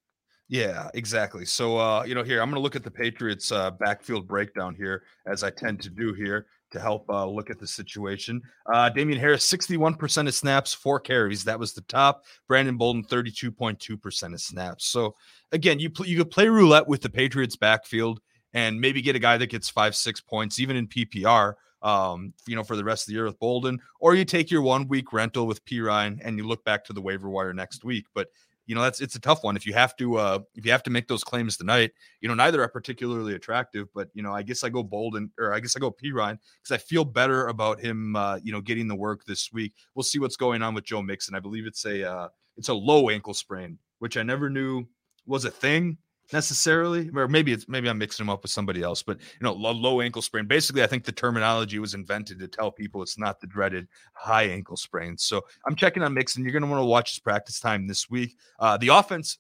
Yeah, exactly. So, uh, you know, here I'm going to look at the Patriots' uh, backfield breakdown here, as I tend to do here to help uh, look at the situation. Uh, Damien Harris, 61% of snaps, four carries. That was the top. Brandon Bolden, 32.2% of snaps. So, again, you pl- you could play roulette with the Patriots' backfield and maybe get a guy that gets five, six points, even in PPR, um, you know, for the rest of the year with Bolden, or you take your one week rental with Perine and you look back to the waiver wire next week. But you know, that's it's a tough one. If you have to, uh, if you have to make those claims tonight, you know, neither are particularly attractive. But you know, I guess I go Bolden, or I guess I go Perine because I feel better about him, uh, you know, getting the work this week. We'll see what's going on with Joe Mixon. I believe it's a uh, it's a low ankle sprain, which I never knew was a thing necessarily, or maybe it's maybe I'm mixing them up with somebody else, but you know, low, low, ankle sprain. Basically, I think the terminology was invented to tell people it's not the dreaded high ankle sprain. So I'm checking on Mixon. You're going to want to watch his practice time this week. Uh, the offense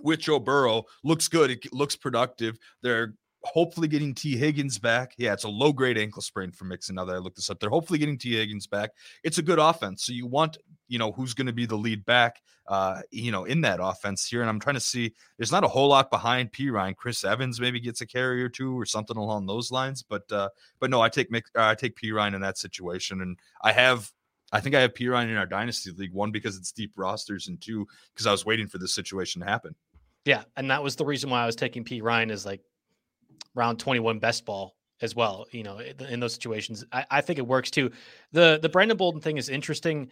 with Joe Burrow looks good. It looks productive. They're hopefully getting Tee Higgins back. Yeah, it's a low grade ankle sprain for Mixon. Now that I looked this up, they're hopefully getting Tee Higgins back. It's a good offense. So you want, you know, who's going to be the lead back, uh, you know, in that offense here. And I'm trying to see, there's not a whole lot behind Perine. Chris Evans maybe gets a carry or two or something along those lines. But, uh, but no, I take, Mick, uh, I take Perine in that situation. And I have, I think I have Perine in our dynasty league. One, because it's deep rosters, and two, because I was waiting for this situation to happen. Yeah, and that was the reason why I was taking Perine is like round 21 best ball as well. You know, in those situations, I, I think it works too. The the Brandon Bolden thing is interesting.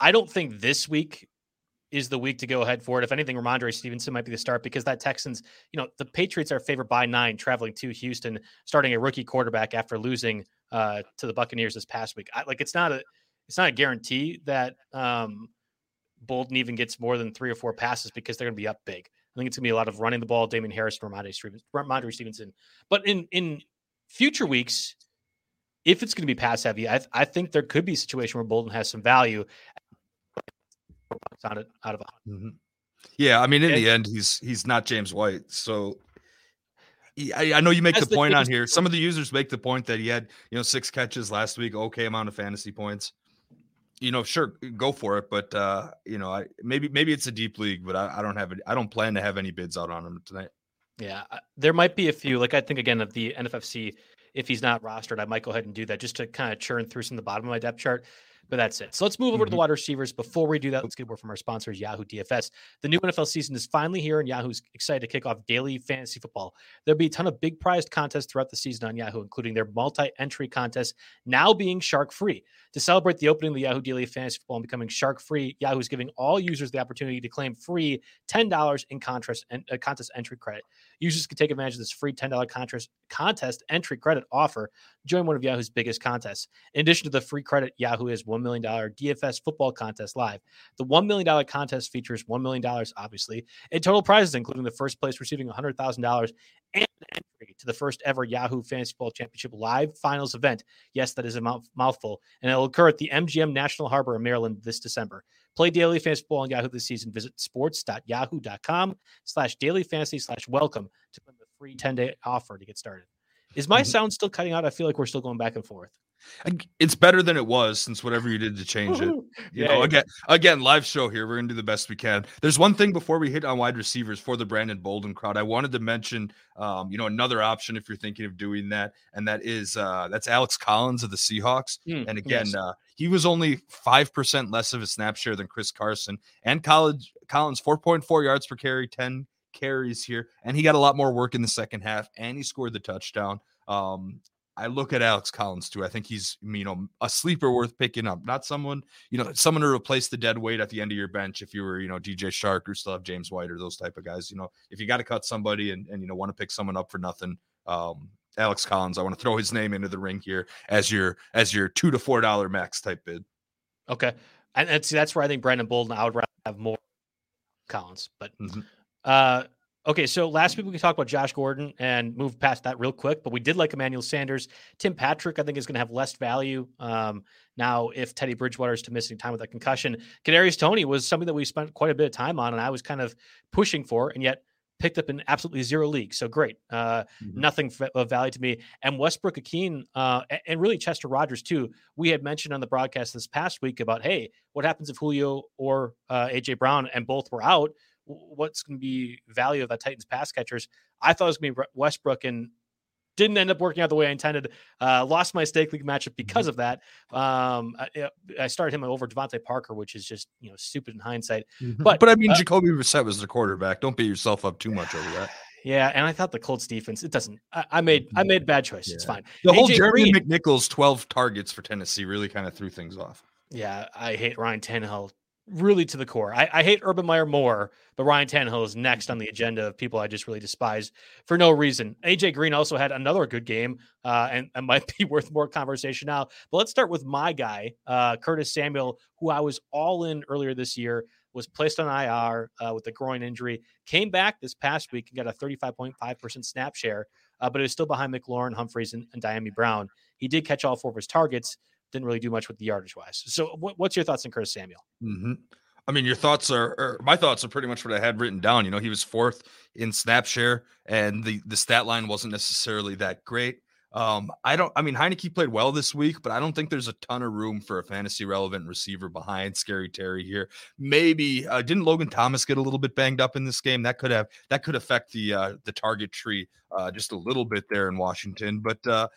I don't think this week is the week to go ahead for it. If anything, Rhamondre Stevenson might be the start because that Texans, you know, the Patriots are favored by nine traveling to Houston, starting a rookie quarterback after losing uh, to the Buccaneers this past week. I, like it's not a it's not a guarantee that um, Bolden even gets more than three or four passes because they're going to be up big. I think it's going to be a lot of running the ball, Damien Harris, Rhamondre Stevenson. But in in future weeks, if it's going to be pass heavy, I, I think there could be a situation where Bolden has some value. Out of, out of mm-hmm. Yeah, I mean, in and, the end, he's he's not James White, so I, I know you make the, the point on here. Some of the users make the point that he had, you know, six catches last week, okay amount of fantasy points you know, sure, go for it. But uh, you know, I maybe maybe it's a deep league, but I, I don't have it. I don't plan to have any bids out on him tonight. Yeah, there might be a few. Like I think again of the NFFC, if he's not rostered, I might go ahead and do that just to kind of churn through some of the bottom of my depth chart. But that's it. So let's move over mm-hmm. to the wide receivers. Before we do that, let's get a word from our sponsors, Yahoo DFS. The new NFL season is finally here, and Yahoo's excited to kick off daily fantasy football. There'll be a ton of big prized contests throughout the season on Yahoo, including their multi entry contest now being shark free. To celebrate the opening of the Yahoo Daily Fantasy Football and becoming shark free, Yahoo is giving all users the opportunity to claim free $10 in contest, uh, contest entry credit. Users can take advantage of this free $10 contest, contest entry credit offer. Join one of Yahoo's biggest contests. In addition to the free credit, Yahoo has $1 million DFS football contest live. The $1 million contest features $1 million, obviously, in total prizes, including the first place receiving $100,000 and entry to the first ever Yahoo Fantasy Football Championship live finals event. Yes, that is a mouthful. And it'll occur at the MGM National Harbor in Maryland this December. Play daily fantasy football on Yahoo this season. Visit sports.yahoo.com slash daily fantasy slash welcome to win the free 10 day offer to get started. Is my mm-hmm. sound still cutting out? I feel like we're still going back and forth. It's better than it was since whatever you did to change it. You yeah, know, yeah. again, again, live show here. We're gonna do the best we can. There's one thing before we hit on wide receivers for the Brandon Bolden crowd. I wanted to mention, um, you know, another option if you're thinking of doing that, and that is uh, that's Alex Collins of the Seahawks. Mm, and again, yes. uh, he was only five percent less of a snap share than Chris Carson and college Collins, 4.4 yards per carry, 10 carries here, and he got a lot more work in the second half, and he scored the touchdown. Um, I look at Alex Collins too. I think he's you know a sleeper worth picking up, not someone you know someone to replace the dead weight at the end of your bench. If you were you know DJ Chark or still have James White or those type of guys, you know if you got to cut somebody and and you know want to pick someone up for nothing, um, Alex Collins. I want to throw his name into the ring here as your as your two to four dollar max type bid. Okay, and that's that's where I think Brandon Bolden. I would rather have more Collins, but mm-hmm. Uh, okay. So last week we talked about Josh Gordon and move past that real quick, but we did like Emmanuel Sanders. Tim Patrick, I think, is going to have less value um, now if Teddy Bridgewater is to missing time with a concussion. Kadarius Toney was something that we spent quite a bit of time on, and I was kind of pushing for, and yet picked up in absolutely zero league. So great. Uh, mm-hmm. Nothing of value to me. And Westbrook-Ikhine, uh, and really Chester Rogers too. We had mentioned on the broadcast this past week about, hey, what happens if Julio or uh, AJ Brown and both were out? What's going to be value of that Titans pass catchers? I thought it was going to be Westbrook, and didn't end up working out the way I intended. Uh, lost my stake league matchup because mm-hmm. of that. Um, I, I, started him over DeVante Parker, which is just you know stupid in hindsight. Mm-hmm. But but I mean, uh, Jacoby Brissett was the quarterback. Don't beat yourself up too much over that. Yeah, and I thought the Colts defense. It doesn't. I, I made I made bad choice. Yeah. It's fine. The AJ whole Jeremy Green, McNichols twelve targets for Tennessee really kind of threw things off. Yeah, I hate Ryan Tannehill really to the core. I, I, hate Urban Meyer more, but Ryan Tannehill is next on the agenda of people I just really despise for no reason. AJ Green also had another good game, uh, and, might be worth more conversation now. But let's start with my guy, uh, Curtis Samuel, who I was all in earlier this year, was placed on IR uh, with a groin injury, came back this past week and got a 35.5% snap share, uh, but it was still behind McLaurin, Humphries, and, and Dyami Brown. He did catch all four of his targets didn't really do much with the yardage wise. So, what, what's your thoughts on Curtis Samuel? Mm-hmm. I mean, your thoughts are, are, my thoughts are pretty much what I had written down. You know, he was fourth in snap share, and the the stat line wasn't necessarily that great. Um, I don't. I mean, Heinicke played well this week, but I don't think there's a ton of room for a fantasy relevant receiver behind Scary Terry here. Maybe uh, didn't Logan Thomas get a little bit banged up in this game? That could have that could affect the uh, the target tree uh, just a little bit there in Washington. But uh,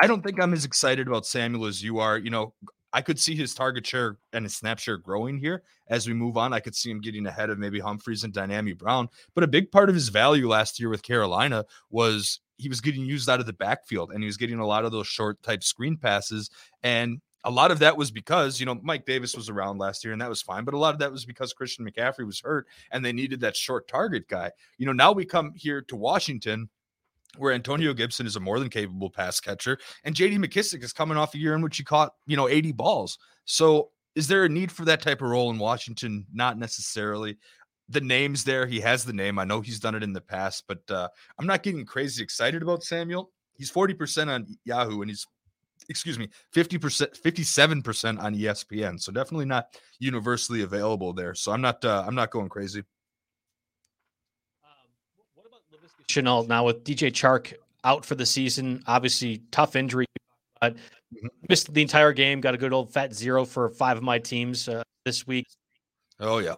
I don't think I'm as excited about Samuel as you are. You know, I could see his target share and his snap share growing here as we move on. I could see him getting ahead of maybe Humphries and Dyami Brown. But a big part of his value last year with Carolina was he was getting used out of the backfield and he was getting a lot of those short type screen passes. And a lot of that was because, you know, Mike Davis was around last year and that was fine. But a lot of that was because Christian McCaffrey was hurt and they needed that short target guy. You know, now we come here to Washington where Antonio Gibson is a more than capable pass catcher, and JD McKissic is coming off a year in which he caught, you know, 80 balls. So is there a need for that type of role in Washington? Not necessarily. The name's there. He has the name. I know he's done it in the past, but uh, I'm not getting crazy excited about Samuel. He's 40% on Yahoo and he's excuse me, 50%, 57% on ESPN. So definitely not universally available there. So I'm not uh, I'm not going crazy. Shenault now with DJ Chark out for the season. Obviously, tough injury, but mm-hmm. missed the entire game. Got a good old fat zero for five of my teams uh, this week. Oh yeah,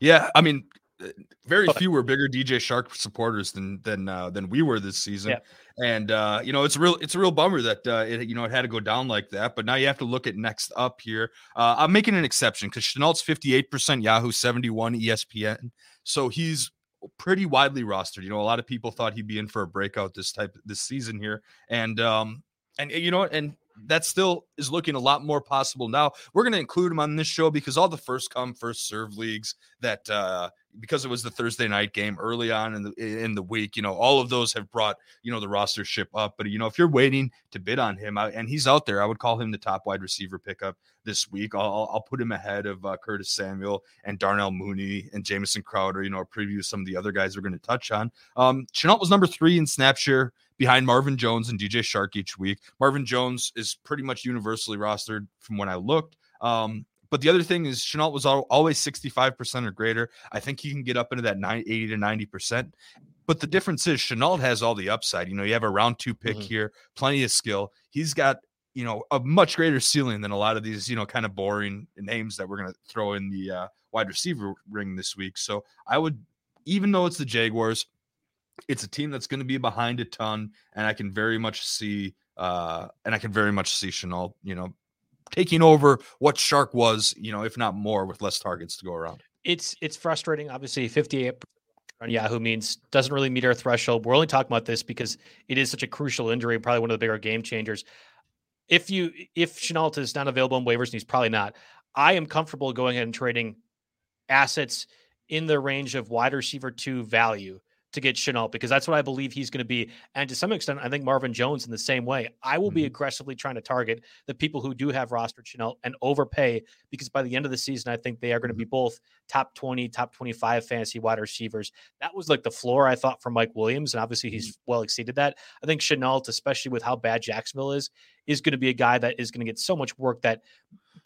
yeah. I mean, uh, very few were bigger DJ Chark supporters than than uh, than we were this season. Yeah. And uh, you know, it's a real it's a real bummer that uh, it you know it had to go down like that. But now you have to look at next up here. Uh, I'm making an exception because Shenault's 58% Yahoo, 71 ESPN. So he's pretty widely rostered. You know, a lot of people thought he'd be in for a breakout this type this season here, and um, and you know, and that still is looking a lot more possible now. We're going to include him on this show because all the first come first serve leagues that uh because it was the Thursday night game early on in the in the week, you know, all of those have brought, you know, the roster ship up. But you know, if you're waiting to bid on him I, and he's out there, I would call him the top wide receiver pickup this week. I'll I'll put him ahead of uh, Curtis Samuel and Darnell Mooney and Jamison Crowder, you know, preview some of the other guys we're going to touch on. Um Shenault was number 3 in snap share behind Marvin Jones and DJ Chark each week. Marvin Jones is pretty much universally rostered from when I looked. Um, but the other thing is Shenault was always 65% or greater. I think he can get up into that 90, 80 to 90%. But the difference is Shenault has all the upside. You know, you have a round two pick mm-hmm. here, plenty of skill. He's got, you know, a much greater ceiling than a lot of these, you know, kind of boring names that we're going to throw in the uh, wide receiver ring this week. So I would, even though it's the Jaguars, it's a team that's going to be behind a ton, and I can very much see, uh, and I can very much see Shenault, you know, taking over what Chark was, you know, if not more, with less targets to go around. It's it's frustrating. Obviously, fifty eight on Yahoo means doesn't really meet our threshold. We're only talking about this because it is such a crucial injury, probably one of the bigger game changers. If you if Shenault is not available in waivers, and he's probably not, I am comfortable going ahead and trading assets in the range of wide receiver two value to get Shenault because that's what I believe he's going to be. And to some extent, I think Marvin Jones in the same way. I will be Mhm. aggressively trying to target the people who do have rostered Shenault and overpay because by the end of the season, I think they are going to be both top 20, top 25 fantasy wide receivers. That was like the floor I thought for Mike Williams. And obviously he's well exceeded that. I think Shenault, especially with how bad Jacksonville is, is going to be a guy that is going to get so much work that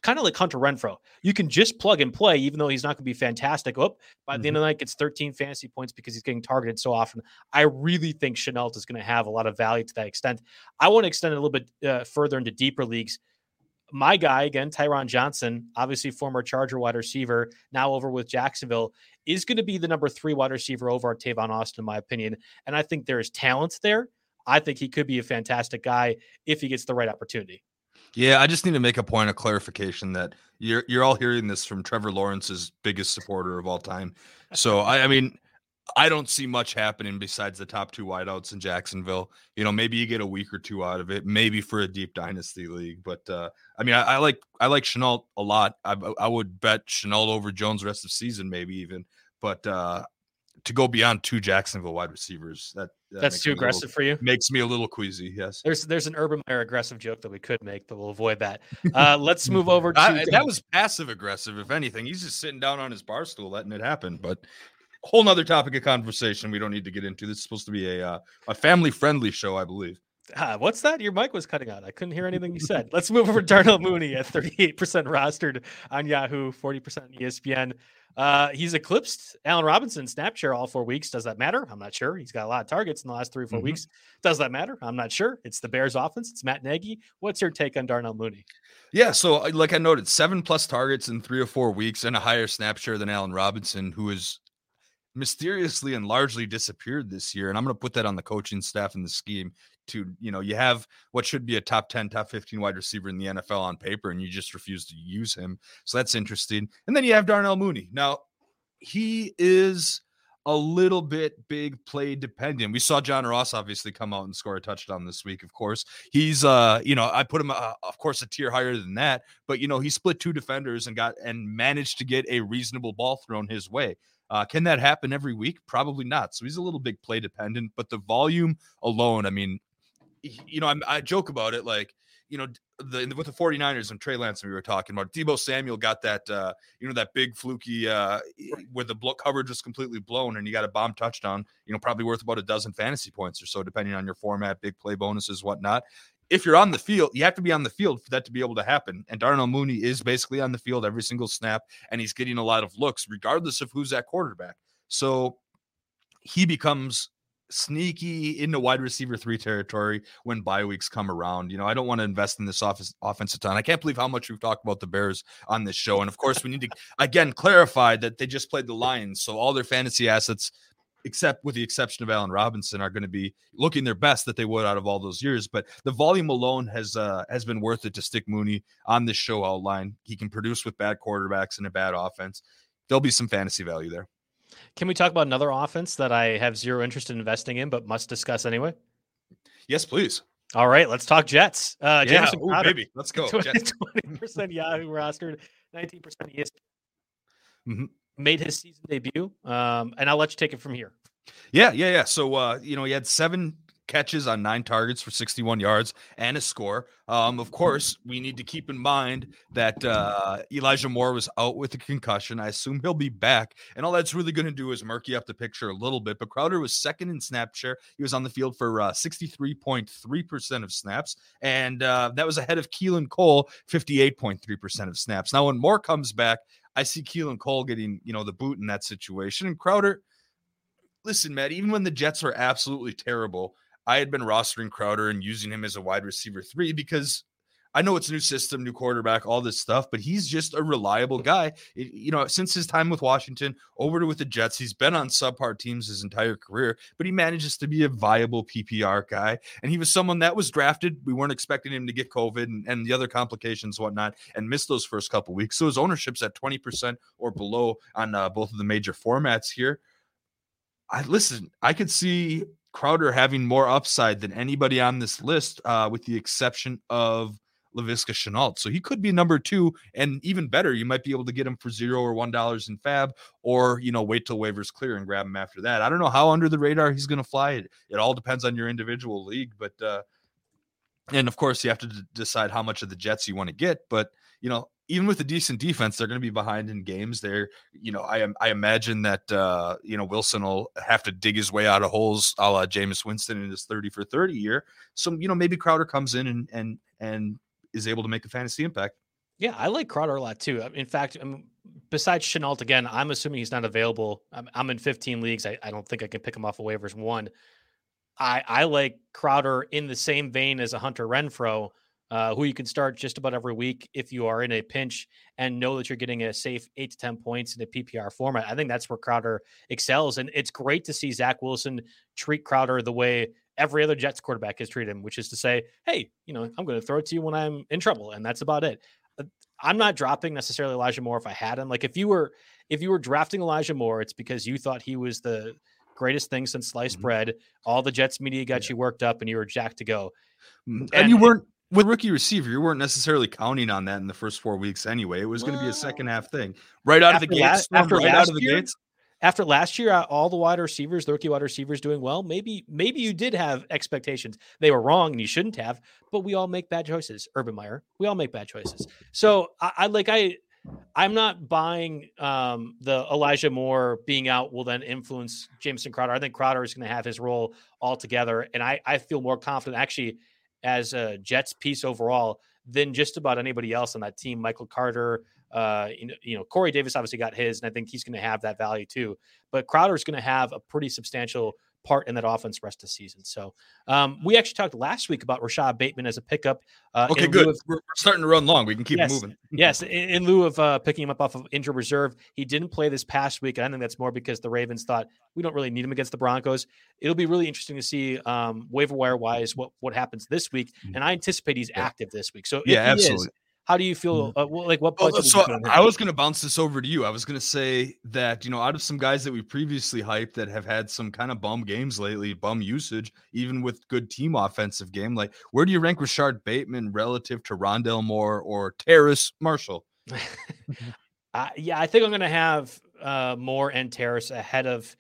kind of like Hunter Renfrow. You can just plug and play, even though he's not going to be fantastic. Oh, by the end of the night, gets 13 fantasy points because he's getting targeted so often. I really think Shenault is going to have a lot of value to that extent. I want to extend it a little bit uh, further into deeper leagues. My guy, again, Tyron Johnson, obviously former Charger wide receiver, now over with Jacksonville, is going to be the number three wide receiver over Tavon Austin, in my opinion. And I think there is talent there. I think he could be a fantastic guy if he gets the right opportunity. Yeah, I just need to make a point of clarification that you're you're all hearing this from Trevor Lawrence's biggest supporter of all time. So I, I mean, I don't see much happening besides the top two wideouts in Jacksonville. You know, maybe you get a week or two out of it, maybe for a deep dynasty league. But uh, I mean, I, I like I like Shenault a lot. I, I would bet Shenault over Jones rest of season, maybe even. But uh, to go beyond two Jacksonville wide receivers, that, that That's too me a little- aggressive for you. makes me a little queasy. Yes. There's there's an Urban Meyer aggressive joke that we could make, but we'll avoid that. Uh, let's move over to I, that was passive aggressive, if anything. He's just sitting down on his bar stool letting it happen. But whole nother topic of conversation we don't need to get into. This is supposed to be a uh, a family friendly show, I believe. Ah, what's that? Your mic was cutting out. I couldn't hear anything you said. Let's move over to Darnell Mooney at 38% rostered on Yahoo, 40% on ESPN. Uh, he's eclipsed Allen Robinson snap share all four weeks. Does that matter? I'm not sure. He's got a lot of targets in the last three or 4 Mhm. weeks. Does that matter? I'm not sure. It's the Bears offense. It's Matt Nagy. What's your take on Darnell Mooney? Yeah, so uh, like I noted, seven plus targets in three or four weeks and a higher snap share than Allen Robinson, who is mysteriously and largely disappeared this year. And I'm going to put that on the coaching staff and the scheme to, you know, you have what should be a top 10, top 15 wide receiver in the NFL on paper, and you just refuse to use him. So that's interesting. And then you have Darnell Mooney. Now, he is a little bit big play dependent. We saw John Ross obviously come out and score a touchdown this week. Of course, he's uh, you know, I put him uh, of course a tier higher than that, but you know, he split two defenders and got and managed to get a reasonable ball thrown his way. Uh, can that happen every week? Probably not. So he's a little big play dependent, but the volume alone, I mean, you know, I'm, I joke about it like, you know, the with the 49ers and Trey Lance we were talking about. Deebo Samuel got that uh, you know, that big fluky uh where the blo- coverage was completely blown and you got a bomb touchdown, you know, probably worth about a dozen fantasy points or so, depending on your format, big play bonuses, whatnot. If you're on the field, you have to be on the field for that to be able to happen. And Darnell Mooney is basically on the field every single snap, and he's getting a lot of looks, regardless of who's at quarterback. So he becomes sneaky into wide receiver three territory when bye weeks come around. You know, I don't want to invest in this office offense a ton. I can't believe how much we've talked about the Bears on this show. And of course, we need to again clarify that they just played the Lions, so all their fantasy assets, except with the exception of Allen Robinson, are going to be looking their best that they would out of all those years. But the volume alone has uh, has been worth it to stick Mooney on this show outline. He can produce with bad quarterbacks and a bad offense. There'll be some fantasy value there. Can we talk about another offense that I have zero interest in investing in, but must discuss anyway? Yes, please. All right, let's talk Jets. Uh, yeah, ooh, Crowder, baby, let's go. 20 percent Yahoo rostered, nineteen percent ESPN. Mhm. Made his season debut, um, and I'll let you take it from here. Yeah, yeah, yeah. So uh, you know, he had seven catches on nine targets for 61 yards and a score. Um, of course, we need to keep in mind that uh, Elijah Moore was out with a concussion. I assume he'll be back, and all that's really going to do is murky up the picture a little bit. But Crowder was second in snap share. He was on the field for uh, 63.3% of snaps, and uh, that was ahead of Keelan Cole, 58.3% of snaps. Now, when Moore comes back, I see Keelan Cole getting you know the boot in that situation, and Crowder listen, Matt, even when the Jets were absolutely terrible, I had been rostering Crowder and using him as a wide receiver three because I know it's a new system, new quarterback, all this stuff, but he's just a reliable guy. It- you know, since his time with Washington over to with the Jets, he's been on subpar teams his entire career, but he manages to be a viable PPR guy. And he was someone that was drafted. We weren't expecting him to get COVID and, and the other complications, whatnot, and miss those first couple weeks. So his ownership's at 20% or below on uh, both of the major formats here. I listen. I could see Crowder having more upside than anybody on this list, uh, with the exception of Laviska Shenault. So he could be number two, and even better, you might be able to get him for zero or one dollars in FAAB, or you know, wait till waivers clear and grab him after that. I don't know how under the radar he's going to fly. It it all depends on your individual league, but uh, and of course you have to d- decide how much of the Jets you want to get. But you know, even with a decent defense, they're going to be behind in games. They're, you know, I I imagine that uh, you know Wilson will have to dig his way out of holes, a la Jameis Winston in his thirty for thirty year. So you know maybe Crowder comes in and and and is able to make a fantasy impact. Yeah, I like Crowder a lot too. In fact, um, besides Shenault, again, I'm assuming he's not available. I'm, I'm in 15 leagues. I, I, don't think I can pick him off of waivers. One, I, I like Crowder in the same vein as a Hunter Renfrow, uh, who you can start just about every week if you are in a pinch and know that you're getting a safe eight to 10 points in a PPR format. I think that's where Crowder excels. And it's great to see Zach Wilson treat Crowder the way every other Jets quarterback has treated him, which is to say, hey, you know, I'm going to throw it to you when I'm in trouble, and that's about it. Uh, I'm not dropping necessarily Elijah Moore if I had him. Like if you were if you were drafting Elijah Moore, it's because you thought he was the greatest thing since sliced mm-hmm. bread. All the Jets media got yeah. you worked up, and you were jacked to go. And, and you weren't with rookie receiver, you weren't necessarily counting on that in the first four weeks anyway. It was going to be a second half thing, right out of the gates. after right out of the year, gates, after last year, all the wide receivers, the rookie wide receivers doing well, maybe maybe you did have expectations. They were wrong and you shouldn't have, but we all make bad choices. Urban Meyer, we all make bad choices. So I, I like I I'm not buying um, the Elijah Moore being out will then influence Jamison Crowder. I think Crowder is going to have his role altogether, and I, I feel more confident actually as a Jets piece overall than just about anybody else on that team. Michael Carter, uh, you know, you know, Corey Davis obviously got his, and I think he's going to have that value too. But Crowder is going to have a pretty substantial part in that offense rest of the season. So um, we actually talked last week about Rashod Bateman as a pickup. Uh, okay, good. Of, we're starting to run long. We can keep yes, moving. yes, in, in, lieu of uh, picking him up off of injured reserve, he didn't play this past week. I think that's more because the Ravens thought we don't really need him against the Broncos. It'll be really interesting to see um, waiver wire wise what what happens this week, mm. and I anticipate he's active this week. So yeah, absolutely. Is, how do you feel? Mm-hmm. Uh, like what? Well, so I was going to bounce this over to you. I was going to say that you know, out of some guys that we previously hyped that have had some kind of bum games lately, bum usage, even with good team offensive game, like where do you rank Rashod Bateman relative to Rondale Moore or Terrace Marshall? uh, yeah, I think I'm going to have uh, Moore and Terrace ahead of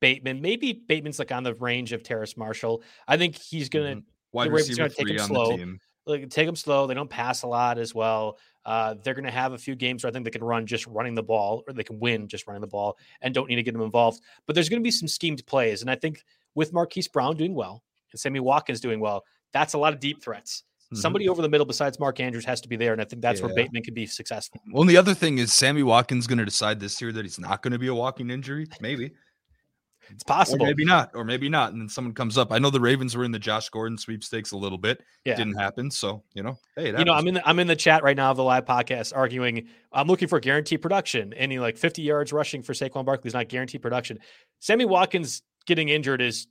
Bateman. Maybe Bateman's like on the range of Terrace Marshall. I think he's going to. Mm-hmm. Wide receiver three on slow. the team like take them slow. They don't pass a lot as well. Uh, they're going to have a few games where I think they can run just running the ball, or they can win just running the ball, and don't need to get them involved. But there's going to be some schemed plays, and I think with Marquise Brown doing well and Sammy Watkins doing well, that's a lot of deep threats. Mm-hmm. Somebody over the middle besides Mark Andrews has to be there, and I think that's yeah. where Bateman can be successful. Well, and the other thing is Sammy Watkins going to decide this year that he's not going to be a walking injury, maybe. It's possible. Or maybe not, or maybe not. And then someone comes up. I know the Ravens were in the Josh Gordon sweepstakes a little bit. Yeah. It didn't happen. So, you know, hey, you know, I'm in the I'm in the chat right now of the live podcast arguing I'm looking for guaranteed production. Any like 50 yards rushing for Saquon Barkley is not guaranteed production. Sammy Watkins getting injured is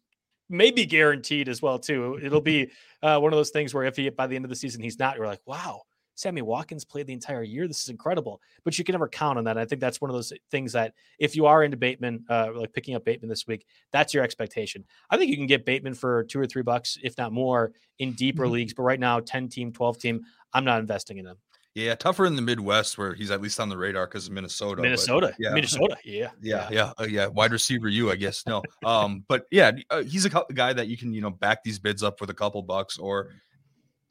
maybe guaranteed as well, too. It'll be uh, one of those things where if he by the end of the season he's not, you're like, wow, Sammy Watkins played the entire year. This is incredible, but you can never count on that. I think that's one of those things that if you are into Bateman, uh, like picking up Bateman this week, that's your expectation. I think you can get Bateman for two or three bucks, if not more, in deeper mm-hmm. leagues. But right now, 10 team, 12 team, I'm not investing in him. Yeah, tougher in the Midwest where he's at least on the radar because of Minnesota. Minnesota, yeah, Minnesota, yeah, yeah, yeah, yeah. Uh, yeah. Wide receiver, you, I guess. No, um, but yeah, uh, he's a guy that you can you know back these bids up with a couple bucks or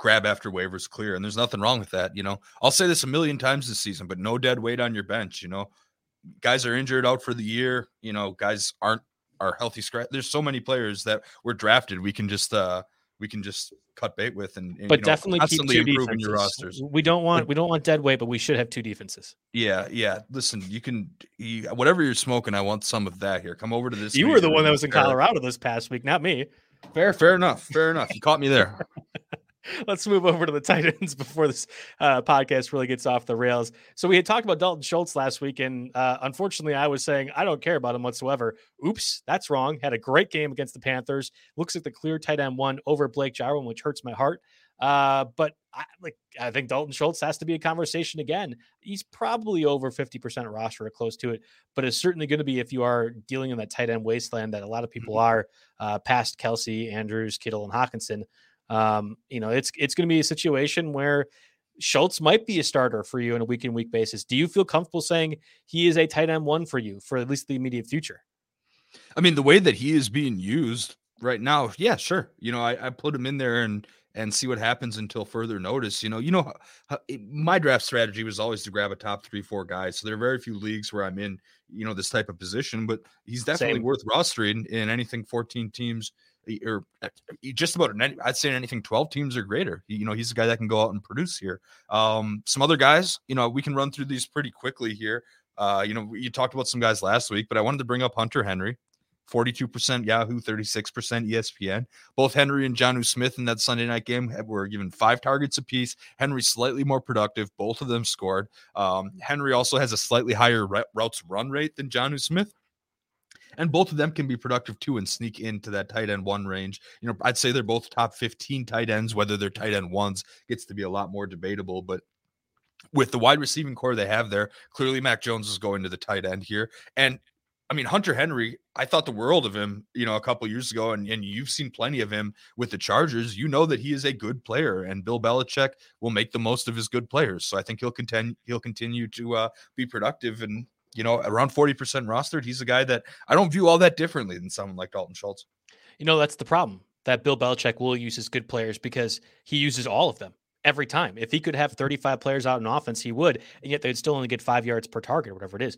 grab after waivers clear. And there's nothing wrong with that. You know, I'll say this a million times this season, but no dead weight on your bench. You know, guys are injured out for the year. You know, guys aren't are healthy scratch. There's so many players that were drafted. We can just uh we can just cut bait with and, and but you know, definitely constantly keep two improving defenses. your rosters. We don't want we don't want dead weight, but we should have two defenses. Yeah, yeah. Listen, you can you, whatever you're smoking. I want some of that here. Come over to this. You were the one that was in Colorado this past week, not me. Fair, fair enough. Fair enough. You caught me there. let's move over to the Titans before this uh, podcast really gets off the rails. So we had talked about Dalton Schultz last week, and uh, unfortunately, I was saying I don't care about him whatsoever. Oops, that's wrong. Had a great game against the Panthers. Looks like the clear tight end one over Blake Jarwin, which hurts my heart. Uh, but I, like I think Dalton Schultz has to be a conversation again. He's probably over 50% roster or close to it, but it's certainly going to be if you are dealing in that tight end wasteland that a lot of people Mm-hmm. are uh, past Kelsey, Andrews, Kittle, and Hockenson. Um, you know, it's it's going to be a situation where Schultz might be a starter for you on a week in week basis. Do you feel comfortable saying he is a tight end one for you for at least the immediate future? I mean, the way that he is being used right now, yeah, sure. You know, I, I put him in there and and see what happens until further notice. You know, you know, it- my draft strategy was always to grab a top three, four guys. So there are very few leagues where I'm in, you know, this type of position. But he's definitely Same. worth rostering in anything 14 teams or uh, just about I'd say anything 12 teams or greater. You know, he's a guy that can go out and produce here. Um, some other guys, you know, we can run through these pretty quickly here. Uh, you know, you talked about some guys last week, but I wanted to bring up Hunter Henry. 42% Yahoo, 36% ESPN. Both Henry and Jonnu Smith in that Sunday night game were given five targets apiece. Henry slightly more productive. Both of them scored. Um, Henry also has a slightly higher routes run rate than Jonnu Smith. And both of them can be productive too and sneak into that tight end one range. You know, I'd say they're both top 15 tight ends. Whether they're tight end ones gets to be a lot more debatable. But with the wide receiving core they have there, clearly Mac Jones is going to the tight end here. And I mean, Hunter Henry, I thought the world of him, you know, a couple years ago, and, and you've seen plenty of him with the Chargers. You know that he is a good player, and Bill Belichick will make the most of his good players. So I think he'll continue he'll continue to uh, be productive and you know around forty percent rostered. He's a guy that I don't view all that differently than someone like Dalton Schultz. You know, that's the problem that Bill Belichick will use his good players because he uses all of them every time. If he could have 35 players out in offense, he would, and yet they'd still only get five yards per target whatever it is.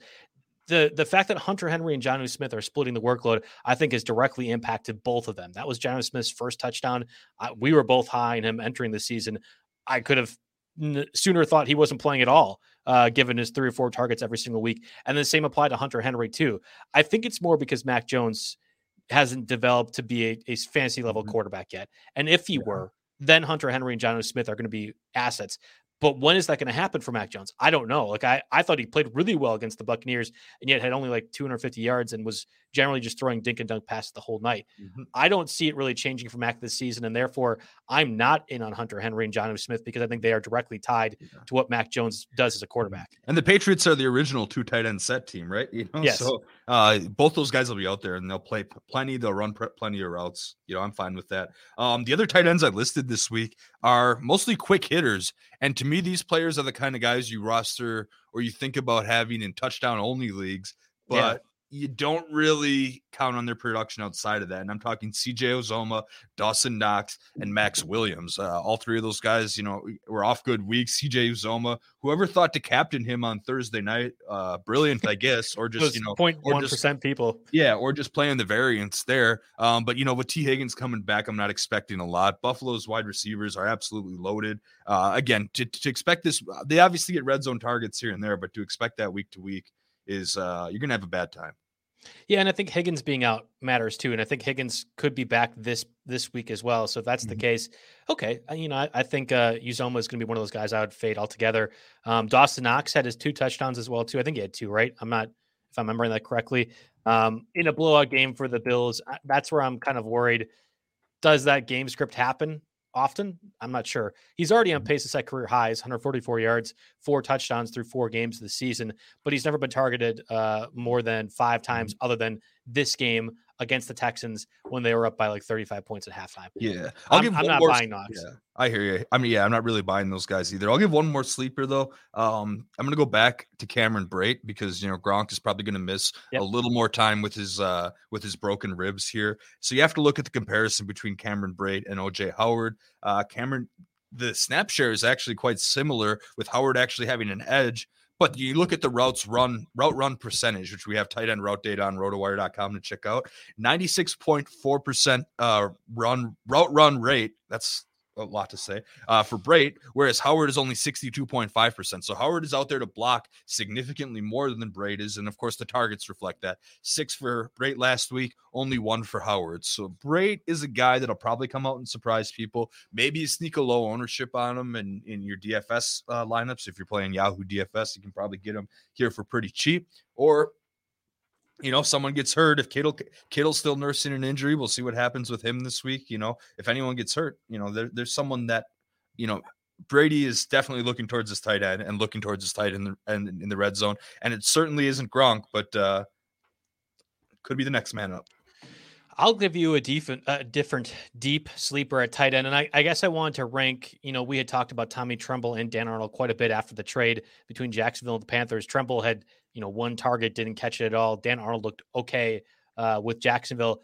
The the fact that Hunter Henry and Jonnu Smith are splitting the workload, I think, has directly impacted both of them. That was Jonnu Smith's first touchdown. I, we were both high in him entering the season. I could have n- sooner thought he wasn't playing at all, uh, given his three or four targets every single week. And the same applied to Hunter Henry too. I think it's more because Mac Jones hasn't developed to be a, a fantasy level Mhm. quarterback yet. And if he were, then Hunter Henry and John Smith are going to be assets. But when is that going to happen for Mac Jones? I don't know. Like I, I thought he played really well against the Buccaneers and yet had only like 250 yards and was generally just throwing dink and dunk passes the whole night. I don't see it really changing for Mac this season, and therefore I'm not in on Hunter Henry and John Smith because I think they are directly tied Yeah. to what Mac Jones does as a quarterback. And the Patriots are the original two tight end set team, right? You know, Yes. so uh, both those guys will be out there and they'll play plenty. They'll run plenty of routes. You know, I'm fine with that. Um, the other tight ends I listed this week are mostly quick hitters, and to me, these players are the kind of guys you roster or you think about having in touchdown only leagues, but. Yeah. You don't really count on their production outside of that. And I'm talking CJ Uzomah, Dawson Knox, and Maxx Williams. Uh, all three of those guys, you know, were off good weeks. CJ Uzomah, whoever thought to captain him on Thursday night, uh, brilliant, I guess, or just you know, 0.1 people. yeah, or just playing the variance there. Um, but you know, with Tee Higgins coming back, I'm not expecting a lot. Buffalo's wide receivers are absolutely loaded. Uh, again, to, to expect this, they obviously get red zone targets here and there, but to expect that week to week is uh, you're gonna have a bad time. Yeah, and I think Higgins being out matters too, and I think Higgins could be back this this week as well. So if that's the Mhm. case, okay, uh, you know, I, I think uh, Uzomah is going to be one of those guys I would fade altogether. Um, Dawson Knox had his two touchdowns as well too. I think he had two, right? I'm not if I'm remembering that correctly. Um, in a blowout game for the Bills, that's where I'm kind of worried. Does that game script happen often? I'm not sure. He's already on pace to set career highs, 144 yards, four touchdowns through four games this season, but he's never been targeted uh, more than five times, other than this game against the Texans when they were up by like 35 points at halftime. Yeah, I'm, I'm not buying Knox. Yeah, I hear you. I mean, yeah, I'm not really buying those guys either. I'll give one more sleeper though. Um, I'm gonna go back to Cameron Brate because you know Gronk is probably gonna miss Yep. a little more time with his uh with his broken ribs here. So you have to look at the comparison between Cameron Brate and OJ Howard. Uh, Cameron, the snap share is actually quite similar with Howard actually having an edge. But you look at the routes run route run percentage, which we have tight end route data on rotowire.com to check out. 96.4% uh run route run rate. That's a lot to say uh, for Brate, whereas Howard is only 62.5%. So Howard is out there to block significantly more than Brate is. And of course, the targets reflect that. Six for Brate last week, only one for Howard. So Brate is a guy that'll probably come out and surprise people. Maybe you sneak a low ownership on him in, in your DFS uh, lineups. If you're playing Yahoo DFS, you can probably get him here for pretty cheap. Or you know, someone gets hurt, if Kittle Kittle's still nursing an injury, we'll see what happens with him this week. You know, if anyone gets hurt, you know, there, there's someone that you know, Brady is definitely looking towards his tight end and looking towards his tight end in the, in, the red zone. And it certainly isn't Gronk, but uh, could be the next man up. I'll give you a different, a different deep sleeper at tight end, and I, I, guess I wanted to rank. You know, we had talked about Tommy Tremble and Dan Arnold quite a bit after the trade between Jacksonville and the Panthers. Tremble had you know one target, didn't catch it at all. Dan Arnold looked okay uh, with Jacksonville.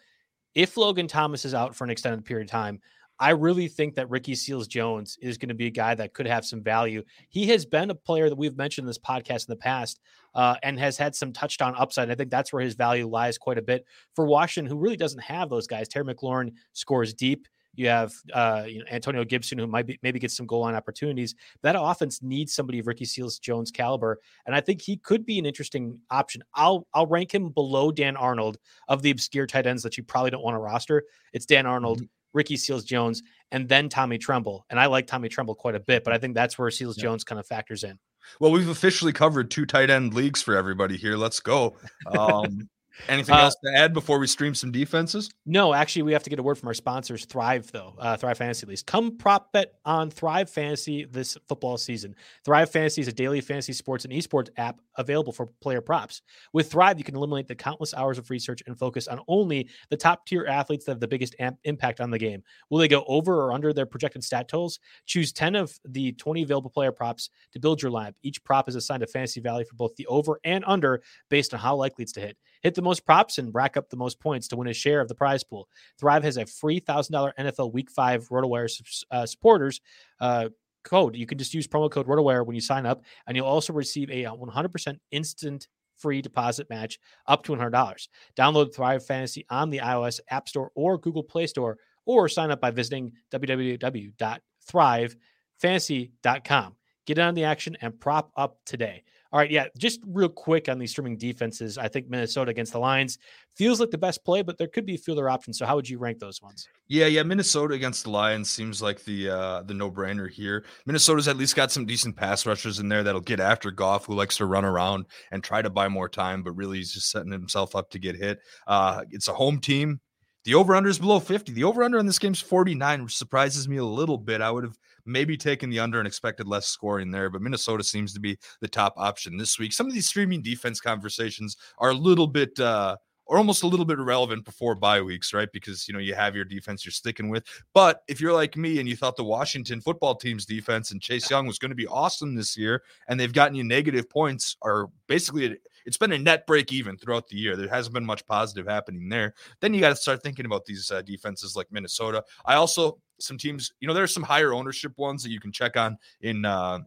If Logan Thomas is out for an extended period of time, I really think that Ricky Seals Jones is going to be a guy that could have some value. He has been a player that we've mentioned in this podcast in the past uh, and has had some touchdown upside. I think that's where his value lies quite a bit for Washington, who really doesn't have those guys. Terry McLaurin scores deep. You have uh, you know, Antonio Gibson, who might be, maybe get some goal line opportunities. That offense needs somebody of Ricky Seals Jones caliber, and I think he could be an interesting option. I'll I'll rank him below Dan Arnold of the obscure tight ends that you probably don't want to roster. It's Dan Arnold, mm-hmm. Ricky Seals Jones, and then Tommy Tremble. And I like Tommy Tremble quite a bit, but I think that's where Seals yeah. Jones kind of factors in. Well, we've officially covered two tight end leagues for everybody here. Let's go. Um, Anything uh, else to add before we stream some defenses? No, actually, we have to get a word from our sponsors, Thrive, though. Uh, Thrive Fantasy Leagues. Come prop bet on Thrive Fantasy this football season. Thrive Fantasy is a daily fantasy sports and esports app available for player props. With Thrive, you can eliminate the countless hours of research and focus on only the top tier athletes that have the biggest amp- impact on the game. Will they go over or under their projected stat totals? Choose 10 of the 20 available player props to build your lineup. Each prop is assigned a fantasy value for both the over and under based on how likely it's to hit. Hit the most props and rack up the most points to win a share of the prize pool. Thrive has a free $1,000 NFL Week 5 RotoWire uh, supporters uh, code. You can just use promo code RotoWire when you sign up, and you'll also receive a 100% uh, instant free deposit match up to $100. Download Thrive Fantasy on the iOS App Store or Google Play Store, or sign up by visiting www.thrivefantasy.com. Get in on the action and prop up today. All right, yeah, just real quick on these streaming defenses. I think Minnesota against the Lions feels like the best play, but there could be a few other options. So how would you rank those ones? Yeah, yeah, Minnesota against the Lions seems like the uh the no-brainer here. Minnesota's at least got some decent pass rushers in there that'll get after Goff, who likes to run around and try to buy more time, but really he's just setting himself up to get hit. Uh it's a home team. The over-under is below 50. The over-under in this game's 49, which surprises me a little bit. I would have maybe taking the under and expected less scoring there, but Minnesota seems to be the top option this week. Some of these streaming defense conversations are a little bit uh or almost a little bit irrelevant before bye weeks, right? Because you know you have your defense you're sticking with. But if you're like me and you thought the Washington football team's defense and Chase Young was going to be awesome this year, and they've gotten you negative points, or basically it's been a net break even throughout the year. There hasn't been much positive happening there. Then you got to start thinking about these uh, defenses like Minnesota. I also some teams, you know, there's some higher ownership ones that you can check on in uh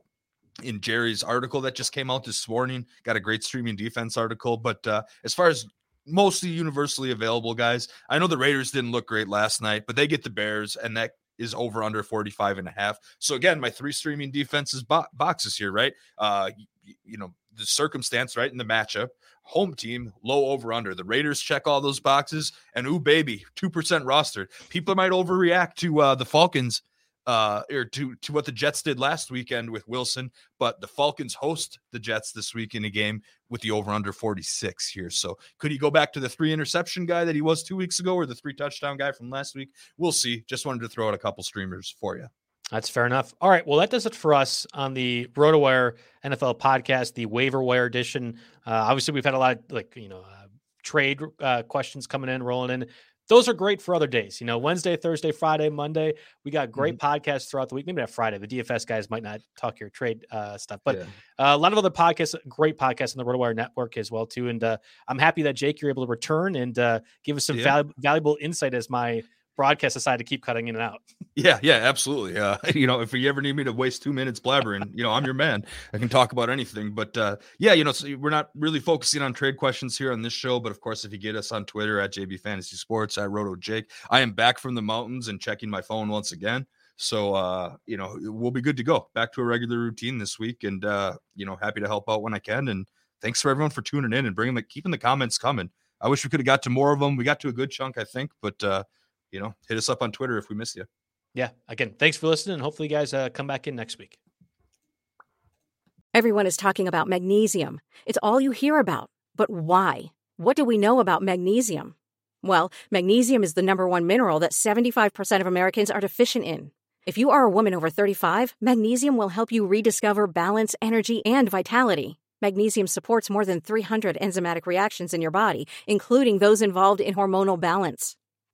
in Jerry's article that just came out this morning. Got a great streaming defense article, but uh as far as mostly universally available guys, I know the Raiders didn't look great last night, but they get the Bears and that is over under 45 and a half. So again, my three streaming defenses bo- boxes here, right? Uh you, you know, the circumstance, right, in the matchup. Home team, low over under. The Raiders check all those boxes, and ooh, baby, 2% rostered. People might overreact to uh, the Falcons uh or to to what the Jets did last weekend with Wilson, but the Falcons host the Jets this week in a game with the over under 46 here. So could he go back to the three interception guy that he was 2 weeks ago or the three touchdown guy from last week? We'll see. Just wanted to throw out a couple streamers for you. That's fair enough. All right. Well, that does it for us on the RotoWire NFL podcast, the waiver wire edition. Uh, obviously, we've had a lot of like, you know, uh, trade uh, questions coming in, rolling in. Those are great for other days. You know, Wednesday, Thursday, Friday, Monday. We got great mm-hmm. podcasts throughout the week. Maybe not Friday. The DFS guys might not talk your trade uh, stuff, but yeah. uh, a lot of other podcasts, great podcasts on the RotoWire network as well too. And uh, I'm happy that Jake, you're able to return and uh, give us some yeah. valuable insight as my broadcast decide to keep cutting in and out. Yeah, yeah, absolutely. Uh, you know, if you ever need me to waste two minutes blabbering, you know, I'm your man. I can talk about anything. But uh, yeah, you know, so we're not really focusing on trade questions here on this show. But of course, if you get us on Twitter at JB Fantasy Sports at Roto Jake, I am back from the mountains and checking my phone once again. So uh, you know, we'll be good to go. Back to a regular routine this week, and uh, you know, happy to help out when I can. And thanks for everyone for tuning in and bringing the keeping the comments coming. I wish we could have got to more of them. We got to a good chunk, I think, but uh, you know, hit us up on Twitter if we miss you. Yeah. Again, thanks for listening. And hopefully, you guys uh, come back in next week. Everyone is talking about magnesium. It's all you hear about. But why? What do we know about magnesium? Well, magnesium is the number one mineral that 75% of Americans are deficient in. If you are a woman over 35, magnesium will help you rediscover balance, energy, and vitality. Magnesium supports more than 300 enzymatic reactions in your body, including those involved in hormonal balance.